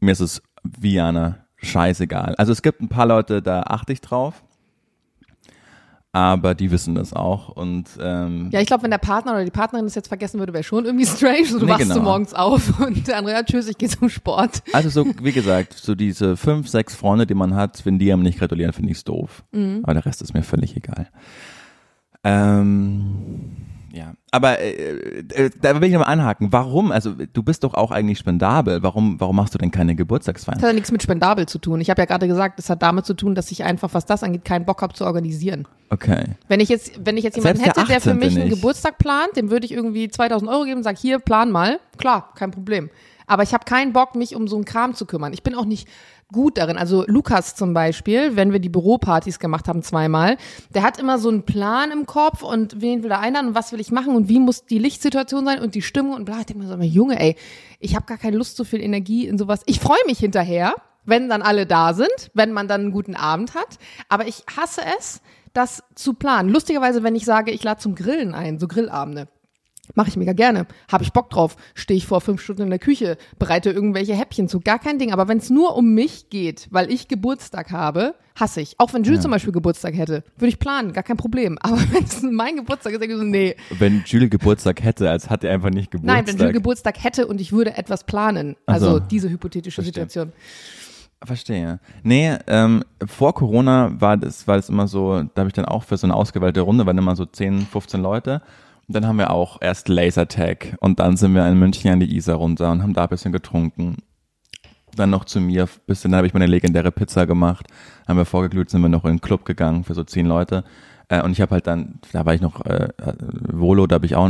S1: mir ist es wie Jana scheißegal. Also es gibt ein paar Leute, da achte ich drauf aber die wissen das auch und ähm,
S2: Ja, ich glaube, wenn der Partner oder die Partnerin das jetzt vergessen würde, wäre schon irgendwie strange. So, du
S1: Nee,
S2: wachst
S1: genau.
S2: so morgens auf und der andere, ja, tschüss, ich gehe zum Sport.
S1: also so wie gesagt so diese fünf sechs Freunde die man hat wenn die einem nicht gratulieren finde ich's doof
S2: Mhm.
S1: aber der Rest ist mir völlig egal ähm, ja aber äh, äh, da will ich nochmal anhaken warum also du bist doch auch eigentlich spendabel warum warum machst du denn keine Geburtstagsfeiern
S2: Das hat ja nichts mit Spendabel zu tun. Ich habe ja gerade gesagt, das hat damit zu tun, dass ich einfach, was das angeht, keinen Bock habe zu organisieren.
S1: okay
S2: Wenn ich jetzt, wenn ich jetzt jemanden
S1: Selbst der
S2: hätte, der für
S1: 18.
S2: mich einen
S1: nicht.
S2: Geburtstag plant, dem würde ich irgendwie 2000 Euro geben und sag, hier, plan mal. Klar, kein Problem. Aber ich habe keinen Bock, mich um so einen Kram zu kümmern. Ich bin auch nicht gut darin. Also Lukas zum Beispiel, wenn wir die Büropartys gemacht haben zweimal, der hat immer so einen Plan im Kopf und wen will er einladen und was will ich machen und wie muss die Lichtsituation sein und die Stimmung und bla. Ich denke mir so, immer, Junge, ey, ich habe gar keine Lust, so viel Energie in sowas. Ich freue mich hinterher, wenn dann alle da sind, wenn man dann einen guten Abend hat. Aber ich hasse es, das zu planen. Lustigerweise, wenn ich sage, ich lade zum Grillen ein, so Grillabende. Mache ich mega gerne. Habe ich Bock drauf. Stehe ich vor fünf Stunden in der Küche, bereite irgendwelche Häppchen zu. Gar kein Ding. Aber wenn es nur um mich geht, weil ich Geburtstag habe, hasse ich. Auch wenn Jules zum Beispiel Geburtstag hätte, würde ich planen, gar kein Problem. Aber wenn es mein Geburtstag ist, denke ich so, nee.
S1: wenn Jules Geburtstag hätte als hat er einfach nicht Geburtstag
S2: Nein, wenn Jules Geburtstag hätte und ich würde etwas planen. Also
S1: so.
S2: diese hypothetische
S1: Verstehe.
S2: Situation.
S1: Verstehe. Nee, ähm, vor Corona war das, war das immer so, da habe ich dann auch für so eine ausgewählte Runde, waren immer so 10, 15 Leute. Dann haben wir auch erst Lasertag und dann sind wir in München an die Isar runter und haben da ein bisschen getrunken. Dann noch zu mir, bisschen, dann habe ich meine legendäre Pizza gemacht, haben wir vorgeglüht, sind wir noch in den Club gegangen für so zehn Leute. Äh, und ich habe halt dann, da war ich noch äh, äh, Volo, da habe ich auch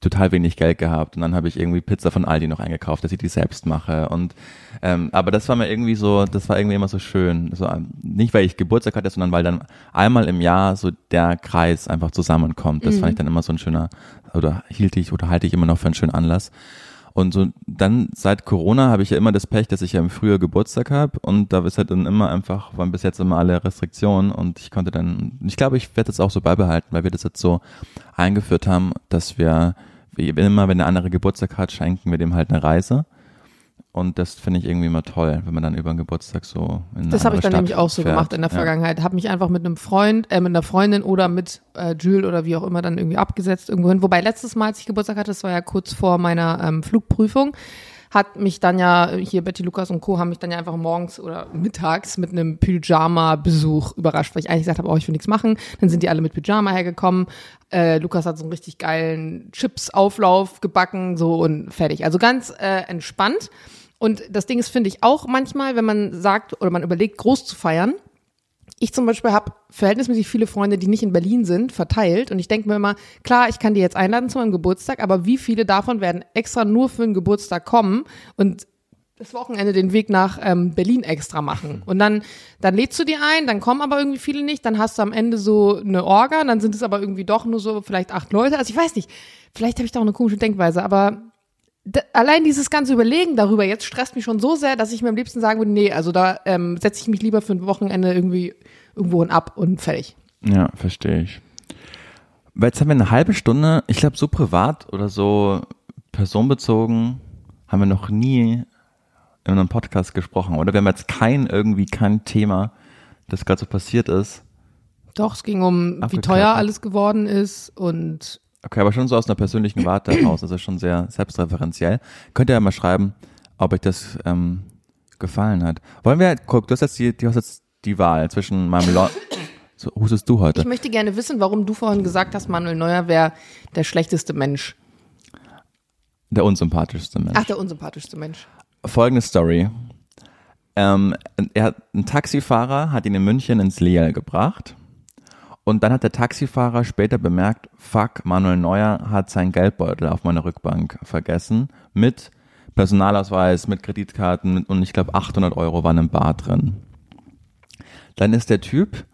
S1: total wenig Geld gehabt und dann habe ich irgendwie Pizza von Aldi noch eingekauft, dass ich die selbst mache und ähm, aber das war mir irgendwie so, das war irgendwie immer so schön, so, ähm, nicht weil ich Geburtstag hatte, sondern weil dann einmal im Jahr so der Kreis einfach zusammenkommt. Das fand ich dann immer so ein schöner oder hielt ich oder halte ich immer noch für einen schönen Anlass. Und so dann seit Corona habe ich ja immer das Pech, dass ich ja im Frühjahr Geburtstag habe und da ist halt dann immer einfach, waren bis jetzt immer alle Restriktionen und ich konnte dann, ich glaube, ich werde das auch so beibehalten, weil wir das jetzt so eingeführt haben, dass wir, immer, wenn der andere Geburtstag hat, schenken wir dem halt eine Reise. Und das finde ich irgendwie immer toll, wenn man dann über den Geburtstag so in eine
S2: Das habe ich dann
S1: andere
S2: nämlich
S1: Stadt
S2: auch so
S1: fährt.
S2: gemacht in der
S1: Ja.
S2: Vergangenheit. Habe mich einfach mit einem Freund, äh, mit einer Freundin oder mit äh, Jules oder wie auch immer dann irgendwie abgesetzt irgendwo hin. Wobei letztes Mal, als ich Geburtstag hatte, das war ja kurz vor meiner ähm, Flugprüfung, hat mich dann ja, hier Betty Lukas und Co. haben mich dann ja einfach morgens oder mittags mit einem Pyjama-Besuch überrascht, weil ich eigentlich gesagt habe, oh, ich will nichts machen. Dann sind die alle mit Pyjama hergekommen. Äh, Lukas hat so einen richtig geilen Chips-Auflauf gebacken, so und fertig. Also ganz äh, entspannt. Und das Ding ist, finde ich auch manchmal, wenn man sagt oder man überlegt, groß zu feiern. Ich zum Beispiel habe verhältnismäßig viele Freunde, die nicht in Berlin sind, verteilt. Und ich denke mir immer, klar, ich kann die jetzt einladen zu meinem Geburtstag, aber wie viele davon werden extra nur für einen Geburtstag kommen und das Wochenende den Weg nach ähm, Berlin extra machen. Und dann, dann lädst du die ein, dann kommen aber irgendwie viele nicht, dann hast du am Ende so eine Orga, dann sind es aber irgendwie doch nur so vielleicht acht Leute. Also ich weiß nicht, vielleicht habe ich da auch eine komische Denkweise, aber allein dieses ganze Überlegen darüber jetzt stresst mich schon so sehr, dass ich mir am liebsten sagen würde, nee, also da ähm, setze ich mich lieber für ein Wochenende irgendwie irgendwo ab und fertig.
S1: Ja, verstehe ich. Weil jetzt haben wir eine halbe Stunde, ich glaube, so privat oder so personenbezogen haben wir noch nie in einem Podcast gesprochen, oder? Wir haben jetzt kein, irgendwie kein Thema, das gerade so passiert ist.
S2: Doch, es ging um, wie teuer alles geworden ist und
S1: Okay, aber schon so aus einer persönlichen Warte heraus, also schon sehr selbstreferenziell. Könnt ihr ja mal schreiben, ob euch das ähm, gefallen hat. Wollen wir, guck, du hast jetzt die, du hast jetzt die Wahl zwischen Marmelade. So, hustest du heute?
S2: ich möchte gerne wissen, warum du vorhin gesagt hast, Manuel Neuer wäre der schlechteste Mensch.
S1: Der unsympathischste Mensch.
S2: Ach, der unsympathischste Mensch.
S1: folgende Story. Ähm, er hat, ein Taxifahrer hat ihn in München ins Leal gebracht. Und dann hat der Taxifahrer später bemerkt, fuck, Manuel Neuer hat seinen Geldbeutel auf meiner Rückbank vergessen. Mit Personalausweis, mit Kreditkarten und ich glaube 800 Euro waren im Bar drin. Dann ist der Typ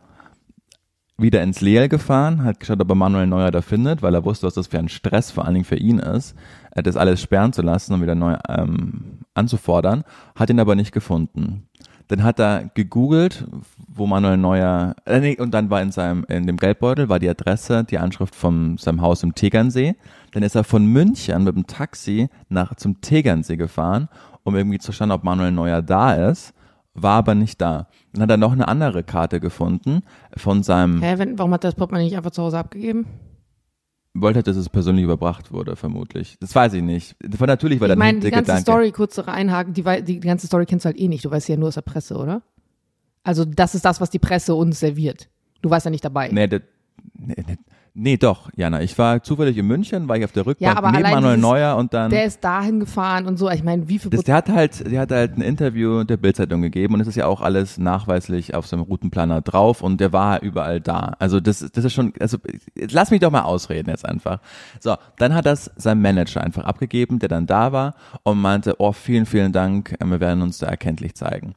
S1: wieder ins Leal gefahren, hat geschaut, ob er Manuel Neuer da findet, weil er wusste, was das für ein Stress vor allen Dingen für ihn ist, das alles sperren zu lassen und wieder neu ähm, anzufordern, hat ihn aber nicht gefunden. Dann hat er gegoogelt, wo Manuel Neuer, äh, nee, und dann war in seinem, in dem Geldbeutel war die Adresse, die Anschrift von seinem Haus im Tegernsee. Dann ist er von München mit dem Taxi nach zum Tegernsee gefahren, um irgendwie zu schauen, ob Manuel Neuer da ist, war aber nicht da. Dann hat er noch eine andere Karte gefunden von seinem,
S2: Hä, wenn, warum hat er das Portemonnaie nicht einfach zu Hause abgegeben?
S1: Wollte, dass es persönlich überbracht wurde, vermutlich. Das weiß ich nicht. Das war natürlich, weil
S2: Ich
S1: dann
S2: meine, die ganze
S1: Gedanke.
S2: Story, kurz einhaken, die, die ganze Story kennst du halt eh nicht. Du weißt ja nur aus der Presse, oder? Also das ist das, was die Presse uns serviert. Du warst ja nicht dabei.
S1: Nee, das, nee, nee, nee, doch, Jana. Ich war zufällig in München, war ich auf der Rückbank
S2: aber
S1: neben Manuel Neuer und dann.
S2: Der ist dahin gefahren und so. Ich meine, wie viel
S1: Das, der hat halt, der hat halt ein Interview der Bildzeitung gegeben und es ist ja auch alles nachweislich auf seinem Routenplaner drauf und der war überall da. Also das, das ist schon, also lass mich doch mal ausreden jetzt einfach. So, dann hat das sein Manager einfach abgegeben, der dann da war und meinte, oh, vielen, vielen Dank, äh, wir werden uns da erkenntlich zeigen.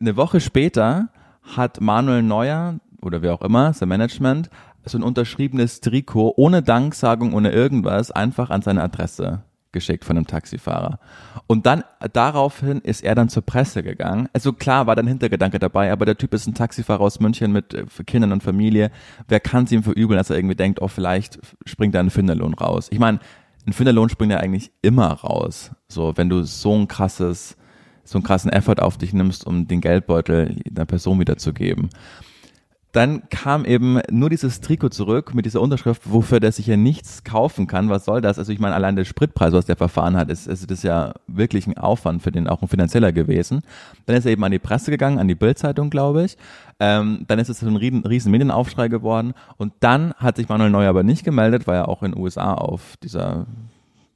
S1: Eine Woche später hat Manuel Neuer oder wer auch immer, sein Management, so ein unterschriebenes Trikot ohne Danksagung, ohne irgendwas, einfach an seine Adresse geschickt von einem Taxifahrer. Und dann daraufhin ist er dann zur Presse gegangen. Also klar war dann Hintergedanke dabei, aber der Typ ist ein Taxifahrer aus München mit äh, Kindern und Familie. Wer kann es ihm verübeln, dass er irgendwie denkt, oh, vielleicht springt da ein Finderlohn raus. Ich meine, ein Finderlohn springt ja eigentlich immer raus. So, wenn du so ein krasses, so einen krassen Effort auf dich nimmst, um den Geldbeutel einer Person wiederzugeben. Dann kam eben nur dieses Trikot zurück mit dieser Unterschrift, wofür der sich ja nichts kaufen kann. Was soll das? Also ich meine, allein der Spritpreis, was der verfahren hat, ist, ist das ja wirklich ein Aufwand für den, auch ein finanzieller gewesen. Dann ist er eben an die Presse gegangen, an die Bildzeitung, glaube ich. Ähm, dann ist es ein riesen, riesen Medienaufschrei geworden. Und dann hat sich Manuel Neuer aber nicht gemeldet, weil er auch in den USA auf dieser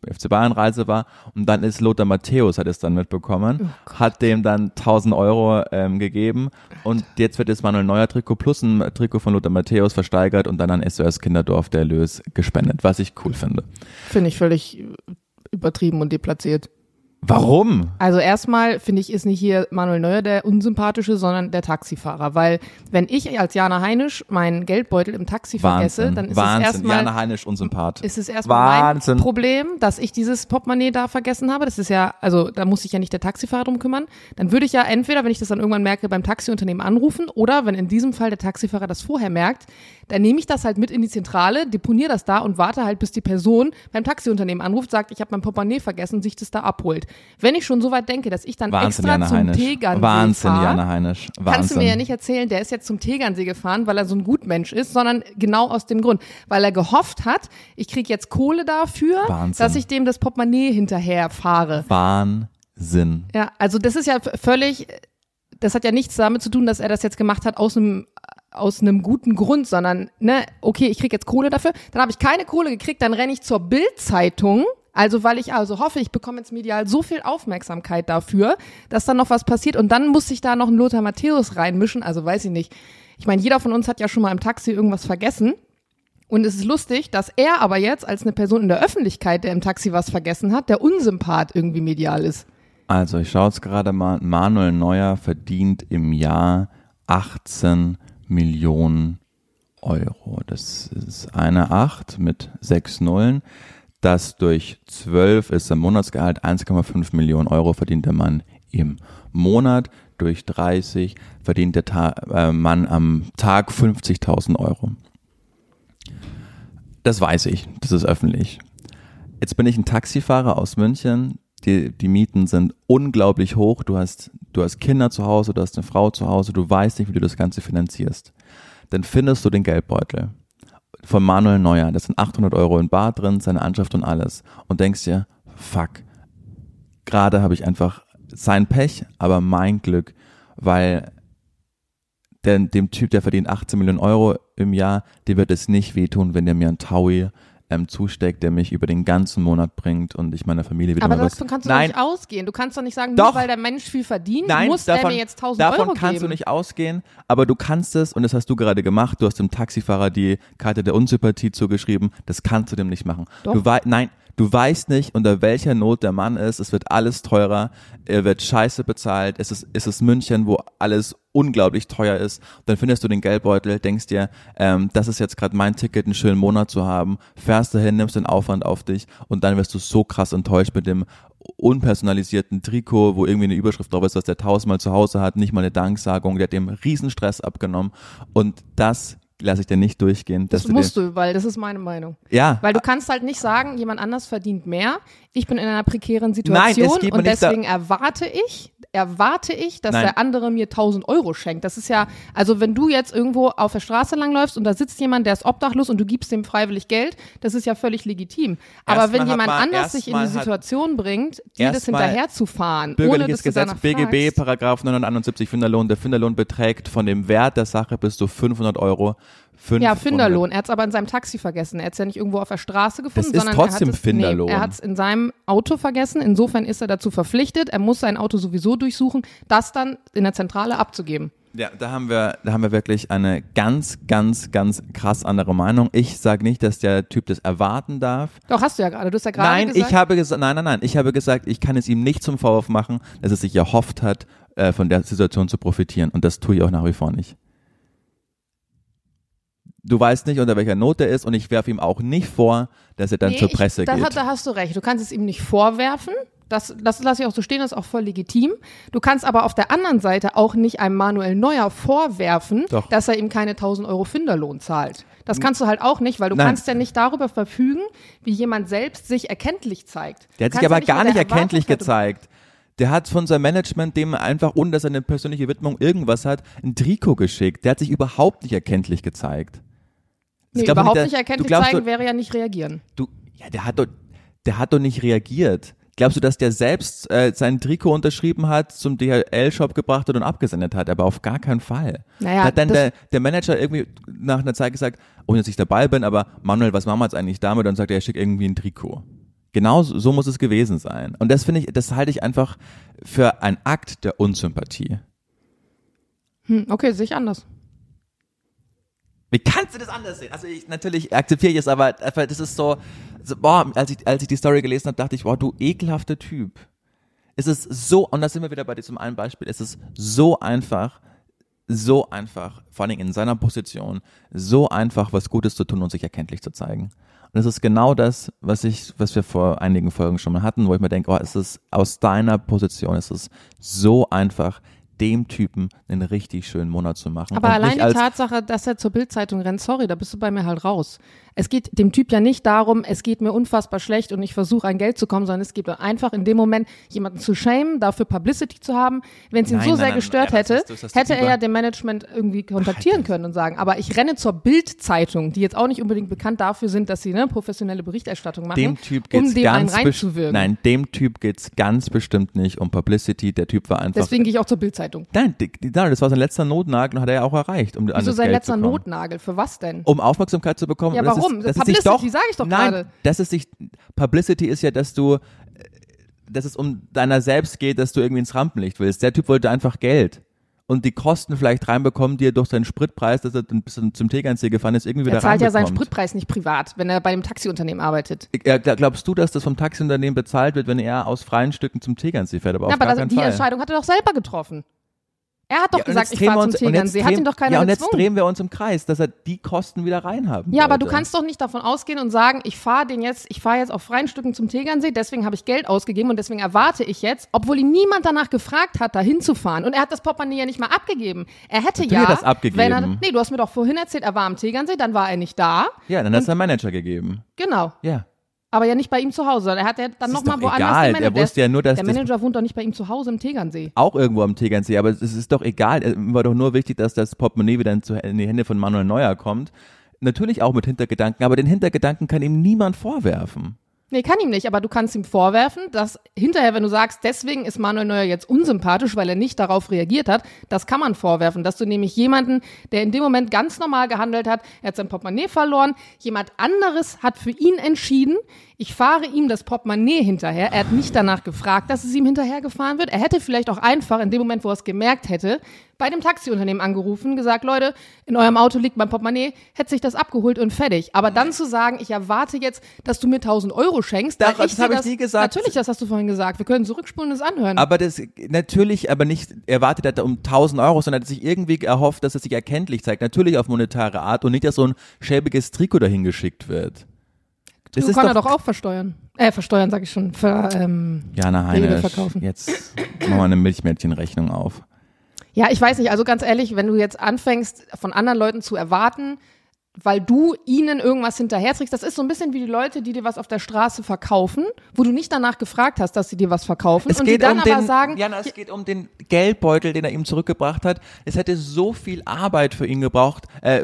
S1: FC Bayern Reise war und dann ist Lothar Matthäus hat es dann mitbekommen, hat dem dann 1000 Euro ähm, gegeben und jetzt wird das Manuel Neuer Trikot plus ein Trikot von Lothar Matthäus versteigert und dann an SOS Kinderdorf der Erlös gespendet, was ich cool finde.
S2: finde ich völlig übertrieben und deplatziert.
S1: Warum?
S2: Also erstmal finde ich, ist nicht hier Manuel Neuer der unsympathische, sondern der Taxifahrer. Weil wenn ich als Jana Heinisch meinen Geldbeutel im Taxi vergesse,
S1: Wahnsinn,
S2: dann ist
S1: Wahnsinn.
S2: es erstmal
S1: Jana Heinisch unsympath.
S2: ist es erstmal
S1: Wahnsinn.
S2: mein Problem, dass ich dieses Portemonnaie da vergessen habe. Das ist ja, also da muss sich ja nicht der Taxifahrer drum kümmern. Dann würde ich ja entweder, wenn ich das dann irgendwann merke, beim Taxiunternehmen anrufen oder wenn in diesem Fall der Taxifahrer das vorher merkt, dann nehme ich das halt mit in die Zentrale, deponiere das da und warte halt, bis die Person beim Taxiunternehmen anruft, sagt, ich habe mein Portemonnaie vergessen und sich das da abholt. Wenn ich schon so weit denke, dass ich dann
S1: Wahnsinn,
S2: extra
S1: Jana
S2: zum
S1: Heinisch.
S2: Tegernsee
S1: Wahnsinn,
S2: fahre,
S1: Jana Heinisch. Wahnsinn.
S2: Kannst du mir ja nicht erzählen, der ist jetzt zum Tegernsee gefahren, weil er so ein Gutmensch ist, sondern genau aus dem Grund, weil er gehofft hat, ich krieg jetzt Kohle dafür,
S1: Wahnsinn.
S2: dass ich dem das Portemonnaie hinterher fahre.
S1: Wahnsinn.
S2: Ja, also das ist ja völlig, das hat ja nichts damit zu tun, dass er das jetzt gemacht hat aus einem aus einem guten Grund, sondern ne, okay, ich krieg jetzt Kohle dafür, dann habe ich keine Kohle gekriegt, dann renne ich zur Bild-Zeitung, also weil ich also hoffe, ich bekomme jetzt medial so viel Aufmerksamkeit dafür, dass dann noch was passiert und dann muss ich da noch einen Lothar Matthäus reinmischen, also weiß ich nicht. Ich meine, jeder von uns hat ja schon mal im Taxi irgendwas vergessen. Und es ist lustig, dass er aber jetzt als eine Person in der Öffentlichkeit, der im Taxi was vergessen hat, der Unsympath irgendwie medial ist.
S1: Also ich schaue jetzt gerade mal, Manuel Neuer verdient im Jahr 18 Millionen Euro. Das ist eine 8 mit sechs Nullen. Das durch 12 ist ein Monatsgehalt 1,5 Millionen Euro verdient der Mann im Monat. Durch 30 verdient der Ta äh, Mann am Tag 50.000 Euro. Das weiß ich, das ist öffentlich. Jetzt bin ich ein Taxifahrer aus München. Die, die Mieten sind unglaublich hoch. Du hast, du hast Kinder zu Hause, du hast eine Frau zu Hause, du weißt nicht, wie du das Ganze finanzierst. Dann findest du den Geldbeutel von Manuel Neuer. Da sind 800 Euro in Bar drin, seine Anschrift und alles. Und denkst dir, fuck, gerade habe ich einfach sein Pech, aber mein Glück, weil der, dem Typ, der verdient 18 Millionen Euro im Jahr, dem wird es nicht wehtun, wenn der mir ein Taui ähm, zusteckt, der mich über den ganzen Monat bringt und ich meiner Familie wieder
S2: Aber
S1: mal was.
S2: davon kannst du doch
S1: Nein,
S2: nicht ausgehen. Du kannst doch nicht sagen,
S1: Doch.
S2: nur weil der Mensch viel verdient,
S1: Nein,
S2: muss
S1: davon,
S2: der mir jetzt 1000
S1: davon
S2: Euro
S1: kannst
S2: geben.
S1: du nicht ausgehen, aber du kannst es, und das hast du gerade gemacht, du hast dem Taxifahrer die Karte der Unsympathie zugeschrieben, das kannst du dem nicht machen.
S2: Doch.
S1: Du wei nein, du weißt nicht, unter welcher Not der Mann ist, es wird alles teurer, er wird scheiße bezahlt, es ist, es ist München, wo alles unglaublich teuer ist, dann findest du den Geldbeutel, denkst dir, ähm, das ist jetzt gerade mein Ticket, einen schönen Monat zu haben, fährst dahin, nimmst den Aufwand auf dich und dann wirst du so krass enttäuscht mit dem unpersonalisierten Trikot, wo irgendwie eine Überschrift drauf ist, was der tausendmal zu Hause hat, nicht mal eine Danksagung, der hat dem Riesenstress abgenommen. Und das lasse ich dir nicht durchgehen.
S2: Das musst du, weil das ist meine Meinung.
S1: Ja,
S2: Weil du kannst halt nicht sagen, jemand anders verdient mehr. Ich bin in einer prekären Situation
S1: mir
S2: und deswegen erwarte ich, erwarte ich, dass
S1: Nein.
S2: der andere mir 1000 Euro schenkt. Das ist ja, also wenn du jetzt irgendwo auf der Straße langläufst und da sitzt jemand, der ist obdachlos und du gibst dem freiwillig Geld, das ist ja völlig legitim. Aber
S1: Erstmal
S2: wenn jemand
S1: man-
S2: anders sich in die
S1: erstmal hat-
S2: Situation bringt, dir das
S1: erstmal
S2: hinterher zu fahren, ohne dass
S1: Bürgerliches
S2: du
S1: Gesetz,
S2: danach
S1: BGB. Paragraph 971 Finderlohn. Der Finderlohn beträgt von dem Wert der Sache bis zu 500 Euro. 500.
S2: Ja, Finderlohn. Er hat es aber in seinem Taxi vergessen. Er hat es ja nicht irgendwo auf der Straße gefunden,
S1: Das ist
S2: sondern
S1: trotzdem
S2: er hat es,
S1: Finderlohn.
S2: Nee, er hat es in seinem Auto vergessen. Insofern ist er dazu verpflichtet. Er muss sein Auto sowieso durchsuchen, das dann in der Zentrale abzugeben.
S1: Ja, da haben wir, da haben wir wirklich eine ganz, ganz, ganz krass andere Meinung. Ich sage nicht, dass der Typ das erwarten darf.
S2: Doch, hast du ja gerade. Du hast ja gerade
S1: Nein,
S2: gesagt.
S1: ich habe gesagt, nein, nein, nein. Ich habe gesagt, ich kann es ihm nicht zum Vorwurf machen, dass er sich erhofft hat, äh, von der Situation zu profitieren. Und das tue ich auch nach wie vor nicht. Du weißt nicht, unter welcher Note er ist, und ich werfe ihm auch nicht vor, dass er dann
S2: Nee,
S1: zur Presse
S2: ich, da,
S1: geht.
S2: da hast du recht. Du kannst es ihm nicht vorwerfen. Das, das lasse ich auch so stehen, das ist auch voll legitim. Du kannst aber auf der anderen Seite auch nicht einem Manuel Neuer vorwerfen,
S1: Doch.
S2: dass er ihm keine 1000 Euro Finderlohn zahlt. Das kannst du halt auch nicht, weil du
S1: Nein.
S2: kannst ja nicht darüber verfügen, wie jemand selbst sich erkenntlich zeigt.
S1: Der hat sich aber
S2: ja
S1: gar nicht erkenntlich gezeigt. Der hat von seinem Management dem einfach, ohne dass er eine persönliche Widmung irgendwas hat, ein Trikot geschickt. Der hat sich überhaupt nicht erkenntlich gezeigt.
S2: Nee, überhaupt nicht
S1: du
S2: erkenntlich
S1: glaubst
S2: zeigen
S1: doch-
S2: wäre ja nicht reagieren.
S1: Du, ja, der hat doch, der hat doch nicht reagiert. Glaubst du, dass der selbst äh, sein Trikot unterschrieben hat, zum DHL-Shop gebracht hat und abgesendet hat? Aber auf gar keinen Fall.
S2: Naja,
S1: da hat dann der, der Manager irgendwie nach einer Zeit gesagt, ohne dass ich dabei bin, aber Manuel, was machen wir jetzt eigentlich damit? Und dann sagt er, er schickt irgendwie ein Trikot. Genau so so muss es gewesen sein. Und das finde ich, das halte ich einfach für einen Akt der Unsympathie.
S2: Hm, okay, sehe ich anders.
S1: Wie kannst du das anders sehen? Also ich natürlich akzeptiere ich es, aber das ist so, so boah, als ich, als ich die Story gelesen habe, dachte ich, boah, du ekelhafter Typ. Es ist so, und da sind wir wieder bei diesem einen Beispiel, es ist so einfach, so einfach, vor allem in seiner Position, so einfach, was Gutes zu tun und sich erkenntlich zu zeigen. Und es ist genau das, was ich, was wir vor einigen Folgen schon mal hatten, wo ich mir denke, oh, es ist aus deiner Position, es ist so einfach, dem Typen einen richtig schönen Monat zu machen.
S2: Aber allein die Tatsache, dass er zur Bildzeitung rennt, sorry, da bist du bei mir halt raus. Es geht dem Typ ja nicht darum, es geht mir unfassbar schlecht und ich versuche an Geld zu kommen, sondern es geht einfach in dem Moment, jemanden zu shamen, dafür Publicity zu haben. Wenn es ihn
S1: Nein,
S2: so
S1: nein,
S2: sehr
S1: nein,
S2: gestört
S1: das
S2: hätte,
S1: das du
S2: hätte er ja dem Management irgendwie kontaktieren können und sagen, aber ich renne zur Bildzeitung, die jetzt auch nicht unbedingt bekannt dafür sind, dass sie eine professionelle Berichterstattung machen,
S1: dem Typ geht's
S2: um dem einen
S1: ganz best-
S2: reinzuwirken.
S1: Nein, dem Typ geht's ganz bestimmt nicht um Publicity. Der Typ war einfach.
S2: Deswegen gehe ich auch zur Bildzeitung.
S1: nein, nein, das war sein letzter Notnagel und hat er ja auch erreicht, um
S2: Wieso
S1: das
S2: sein
S1: Geld
S2: letzter. Notnagel? Für was denn?
S1: Um Aufmerksamkeit zu bekommen.
S2: Ja,
S1: das
S2: warum?
S1: Ist, sich
S2: Publicity,
S1: doch,
S2: sag ich doch
S1: nein,
S2: gerade.
S1: dass es sich Publicity ist ja, dass du, äh, dass es um deiner selbst geht, dass du irgendwie ins Rampenlicht willst. Der Typ wollte einfach Geld. Und die Kosten vielleicht reinbekommen, die er durch seinen Spritpreis, dass er ein bisschen zum Tegernsee gefahren ist, irgendwie wieder
S2: Er zahlt ja seinen. Spritpreis nicht privat, wenn er bei einem Taxiunternehmen arbeitet.
S1: Ja, Glaubst du, dass das vom Taxiunternehmen bezahlt wird, wenn er aus freien Stücken zum Tegernsee fährt? Aber
S2: Ja,
S1: auf
S2: aber
S1: gar
S2: das,
S1: keinen
S2: die
S1: Fall.
S2: Entscheidung hat er doch selber getroffen. Er hat doch
S1: Ja,
S2: gesagt, ich fahre zum Tegernsee. Hat ihn doch keiner
S1: Ja, und jetzt
S2: gezwungen.
S1: drehen wir uns im Kreis, dass er die Kosten wieder reinhaben
S2: Ja, aber du
S1: wollte.
S2: kannst doch nicht davon ausgehen und sagen, ich fahre den jetzt, ich fahre jetzt auf freien Stücken zum Tegernsee, deswegen habe ich Geld ausgegeben und deswegen erwarte ich jetzt, obwohl ihn niemand danach gefragt hat, da hinzufahren. Und er hat das Portemonnaie ja nicht mal abgegeben. Er hätte ja,
S1: er das abgegeben.
S2: wenn er, nee, du hast mir doch vorhin erzählt, er war am Tegernsee, dann war er nicht da.
S1: Ja, dann hat es einen Manager gegeben.
S2: Genau.
S1: Ja.
S2: Aber ja nicht bei ihm zu Hause. Er hat ja dann nochmal woanders
S1: egal.
S2: Manager.
S1: wusste ja nur, dass
S2: der Manager wohnt doch nicht bei ihm zu Hause im Tegernsee.
S1: Auch irgendwo am Tegernsee, aber es ist doch egal. Es war doch nur wichtig, dass das Portemonnaie wieder in die Hände von Manuel Neuer kommt. Natürlich auch mit Hintergedanken, aber den Hintergedanken kann ihm niemand vorwerfen.
S2: Nee, kann ihm nicht, aber du kannst ihm vorwerfen, dass hinterher, wenn du sagst, deswegen ist Manuel Neuer jetzt unsympathisch, weil er nicht darauf reagiert hat, das kann man vorwerfen, dass du nämlich jemanden, der in dem Moment ganz normal gehandelt hat, er hat sein Portemonnaie verloren, jemand anderes hat für ihn entschieden, ich fahre ihm das Portemonnaie hinterher, er hat nicht danach gefragt, dass es ihm hinterhergefahren wird, er hätte vielleicht auch einfach in dem Moment, wo er es gemerkt hätte, bei dem Taxiunternehmen angerufen, gesagt, Leute, in eurem Auto liegt mein Portemonnaie, hätte sich das abgeholt und fertig. Aber dann zu sagen, ich erwarte jetzt, dass du mir 1000 Euro schenkst,
S1: Das-
S2: weil
S1: das
S2: ich
S1: hab
S2: dir
S1: ich nie gesagt.
S2: Natürlich, das hast du vorhin gesagt. Wir können zurückspulen und es anhören.
S1: Aber das natürlich, aber nicht erwartet er um 1000 Euro, sondern hat sich irgendwie erhofft, dass es sich erkenntlich zeigt. Natürlich auf monetare Art und nicht, dass so ein schäbiges Trikot dahin geschickt wird. Das
S2: du
S1: ist
S2: kann
S1: doch,
S2: er doch auch versteuern. Äh, versteuern, sag ich schon. Ver, ähm,
S1: Jana Heine,
S2: verkaufen.
S1: jetzt machen wir eine Milchmädchenrechnung auf.
S2: Ja, ich weiß nicht, also ganz ehrlich, wenn du jetzt anfängst, von anderen Leuten zu erwarten, weil du ihnen irgendwas hinterherträgst, das ist so ein bisschen wie die Leute, die dir was auf der Straße verkaufen, wo du nicht danach gefragt hast, dass sie dir was verkaufen
S1: Es
S2: und
S1: geht
S2: die dann
S1: um
S2: aber
S1: den,
S2: sagen,
S1: Jana, es geht um den Geldbeutel, den er ihm zurückgebracht hat. Es hätte so viel Arbeit für ihn gebraucht. Äh,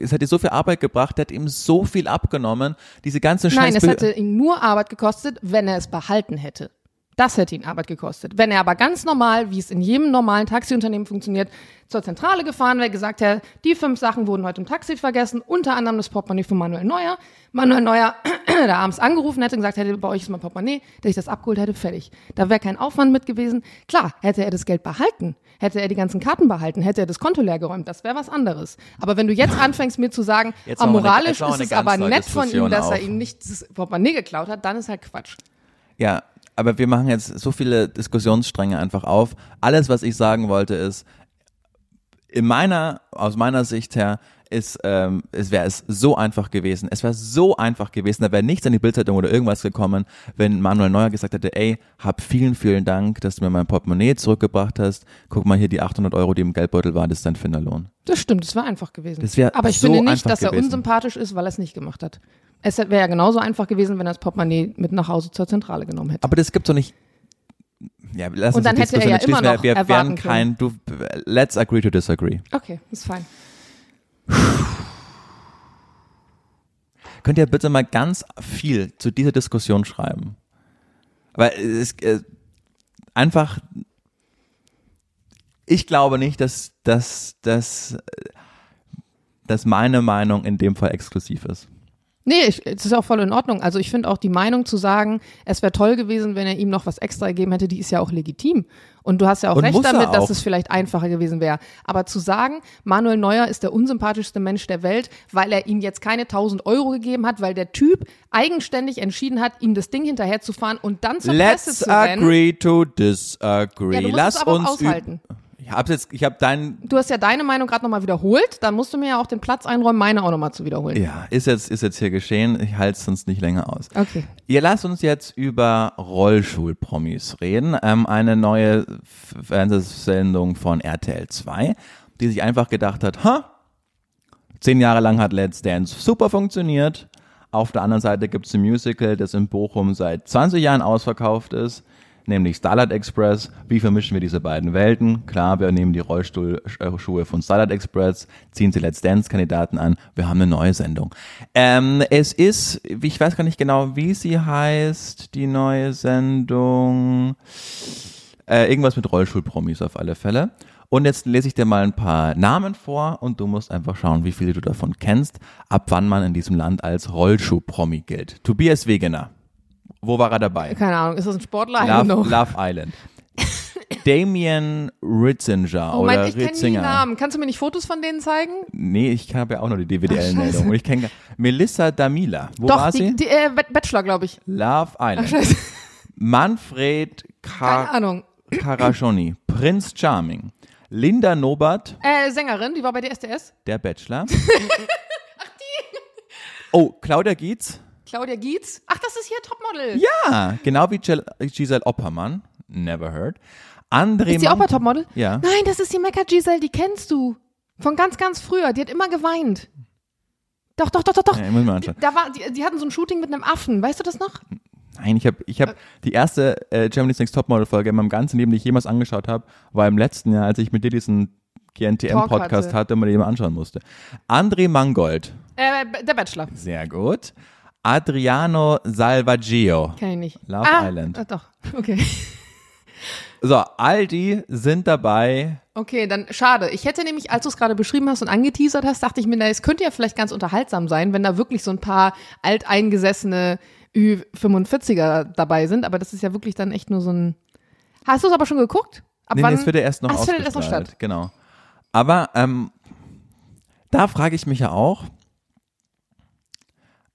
S1: es hätte so viel Arbeit gebracht, er hat ihm so viel abgenommen. Diese ganze Scheiß.
S2: nein, es hätte ihm nur Arbeit gekostet, wenn er es behalten hätte. Das hätte ihn Arbeit gekostet. Wenn er aber ganz normal, wie es in jedem normalen Taxiunternehmen funktioniert, zur Zentrale gefahren wäre, gesagt hätte, die fünf Sachen wurden heute im Taxi vergessen, unter anderem das Portemonnaie von Manuel Neuer. Manuel Neuer, der abends angerufen hätte und gesagt hätte, bei euch ist mein Portemonnaie, dass ich das abgeholt hätte, fertig. Da wäre kein Aufwand mit gewesen. Klar, hätte er das Geld behalten, hätte er die ganzen Karten behalten, hätte er das Konto leer geräumt, das wäre was anderes. Aber wenn du jetzt anfängst mir zu sagen, ah,
S1: eine-
S2: moralisch
S1: wir
S2: ist
S1: eine
S2: es aber nett von ihm,
S1: Diskussion
S2: dass er
S1: auf.
S2: ihm nicht das Portemonnaie geklaut hat, dann ist halt Quatsch.
S1: Ja, aber wir machen jetzt so viele Diskussionsstränge einfach auf. Alles, was ich sagen wollte, ist, in meiner, aus meiner Sicht her, ist, ähm, es wäre es so einfach gewesen. Es wäre so einfach gewesen. Da wäre nichts an die Bildzeitung oder irgendwas gekommen, wenn Manuel Neuer gesagt hätte, ey, hab vielen, vielen Dank, dass du mir mein Portemonnaie zurückgebracht hast. Guck mal hier, die 800 Euro, die im Geldbeutel waren, das ist dein Finderlohn.
S2: Das stimmt, es war einfach gewesen.
S1: Das
S2: Aber ich
S1: so
S2: finde nicht, dass er
S1: gewesen.
S2: unsympathisch ist, weil er es nicht gemacht hat. Es wäre ja genauso einfach gewesen, wenn er das Portemonnaie mit nach Hause zur Zentrale genommen hätte.
S1: Aber das gibt's doch nicht. Ja, lass
S2: Und
S1: uns
S2: dann hätte er ja
S1: nicht
S2: immer noch
S1: wir, wir werden kein, du, let's agree to disagree.
S2: Okay, ist fein.
S1: Könnt ihr bitte mal ganz viel zu dieser Diskussion schreiben? Aber es äh, einfach, ich glaube nicht, dass, dass, dass, äh, dass meine Meinung in dem Fall exklusiv ist.
S2: Nee, ich, es ist auch voll in Ordnung. Also ich finde auch die Meinung zu sagen, es wäre toll gewesen, wenn er ihm noch was extra gegeben hätte, die ist ja auch legitim. Und du hast ja auch
S1: Und
S2: recht damit, dass
S1: auch.
S2: es vielleicht einfacher gewesen wäre. Aber zu sagen, Manuel Neuer ist der unsympathischste Mensch der Welt, weil er ihm jetzt keine 1000 Euro gegeben hat, weil der Typ eigenständig entschieden hat, ihm das Ding hinterherzufahren und dann zur Presse
S1: Let's
S2: zu rennen.
S1: agree to disagree.
S2: Ja,
S1: Lass uns
S2: aushalten.
S1: Ich hab's jetzt, ich habe deinen
S2: Du hast ja deine Meinung gerade nochmal wiederholt, dann musst du mir ja auch den Platz einräumen, meine auch nochmal zu wiederholen.
S1: Ja, ist jetzt, ist jetzt hier geschehen. Ich halte es sonst nicht länger aus.
S2: Okay.
S1: Ihr lasst uns jetzt über Rollschulpromis reden. Ähm, eine neue Fernsehsendung von RTL 2, die sich einfach gedacht hat, ha, zehn Jahre lang hat Let's Dance super funktioniert. Auf der anderen Seite gibt es ein Musical, das in Bochum seit 20 Jahren ausverkauft ist, nämlich Starlight Express. Wie vermischen wir diese beiden Welten? Klar, wir nehmen die Rollstuhlschuhe von Starlight Express, ziehen sie Let's Dance-Kandidaten an. Wir haben eine neue Sendung. Ähm, es ist, ich weiß gar nicht genau, wie sie heißt, die neue Sendung. Äh, irgendwas mit Rollstuhlpromis auf alle Fälle. Und jetzt lese ich dir mal ein paar Namen vor und du musst einfach schauen, wie viele du davon kennst, ab wann man in diesem Land als Rollschuhpromi gilt. Tobias Wegener. Wo war er dabei?
S2: Keine Ahnung, ist das ein Sportler?
S1: Love. Love Island. Damien Ritzinger
S2: Oh
S1: oder
S2: Mann, ich kenne die
S1: Ritzinger.
S2: Namen. Kannst du mir nicht Fotos von denen zeigen?
S1: Nee, ich habe ja auch noch die DWDL-Meldung. Und ich kenne Melissa Damila. Wo
S2: Doch,
S1: war
S2: die,
S1: sie?
S2: die äh, Ba- Bachelor, glaube ich.
S1: Love Island.
S2: Scheiße.
S1: Manfred
S2: Keine
S1: Ka
S2: Ahnung.
S1: Karajoni. Prinz Charming. Linda Nobert.
S2: Äh, Sängerin, die war bei DSDS.
S1: Der Bachelor. Ach die. Oh, Claudia Gietz.
S2: Claudia Gietz. Ach, das ist hier Topmodel.
S1: Ja, genau wie Gel- Giselle Oppermann. Never heard. André
S2: Ist die bei Topmodel?
S1: Ja.
S2: Nein, das ist die Mecca Giselle, die kennst du. Von ganz, ganz früher. Die hat immer geweint. Doch, doch, doch, doch, doch.
S1: Ja, muss mal anschauen.
S2: Da war, die, die hatten so ein Shooting mit einem Affen. Weißt du das noch?
S1: Nein, ich habe ich hab die erste äh, Germany's Next Topmodel Folge in meinem ganzen Leben, die ich jemals angeschaut habe, war im letzten Jahr, als ich mit dir diesen GNTM
S2: Talk
S1: Podcast
S2: hatte.
S1: hatte, und man den mal anschauen musste. André Mangold.
S2: Äh, der Bachelor.
S1: Sehr gut. Adriano Salvaggio.
S2: Kenn ich nicht.
S1: Love
S2: ah,
S1: Island.
S2: äh, doch, okay.
S1: So, all die sind dabei.
S2: Okay, dann schade. Ich hätte nämlich, als du es gerade beschrieben hast und angeteasert hast, dachte ich mir, na, es könnte ja vielleicht ganz unterhaltsam sein, wenn da wirklich so ein paar alteingesessene Ü45er dabei sind. Aber das ist ja wirklich dann echt nur so ein. Hast du es aber schon geguckt? Ab
S1: Nee,
S2: wann?
S1: nee, es wird ja erst noch
S2: Ach, es findet erst noch
S1: ausgestrahlt.
S2: statt.
S1: Genau. Aber ähm, da frage ich mich ja auch,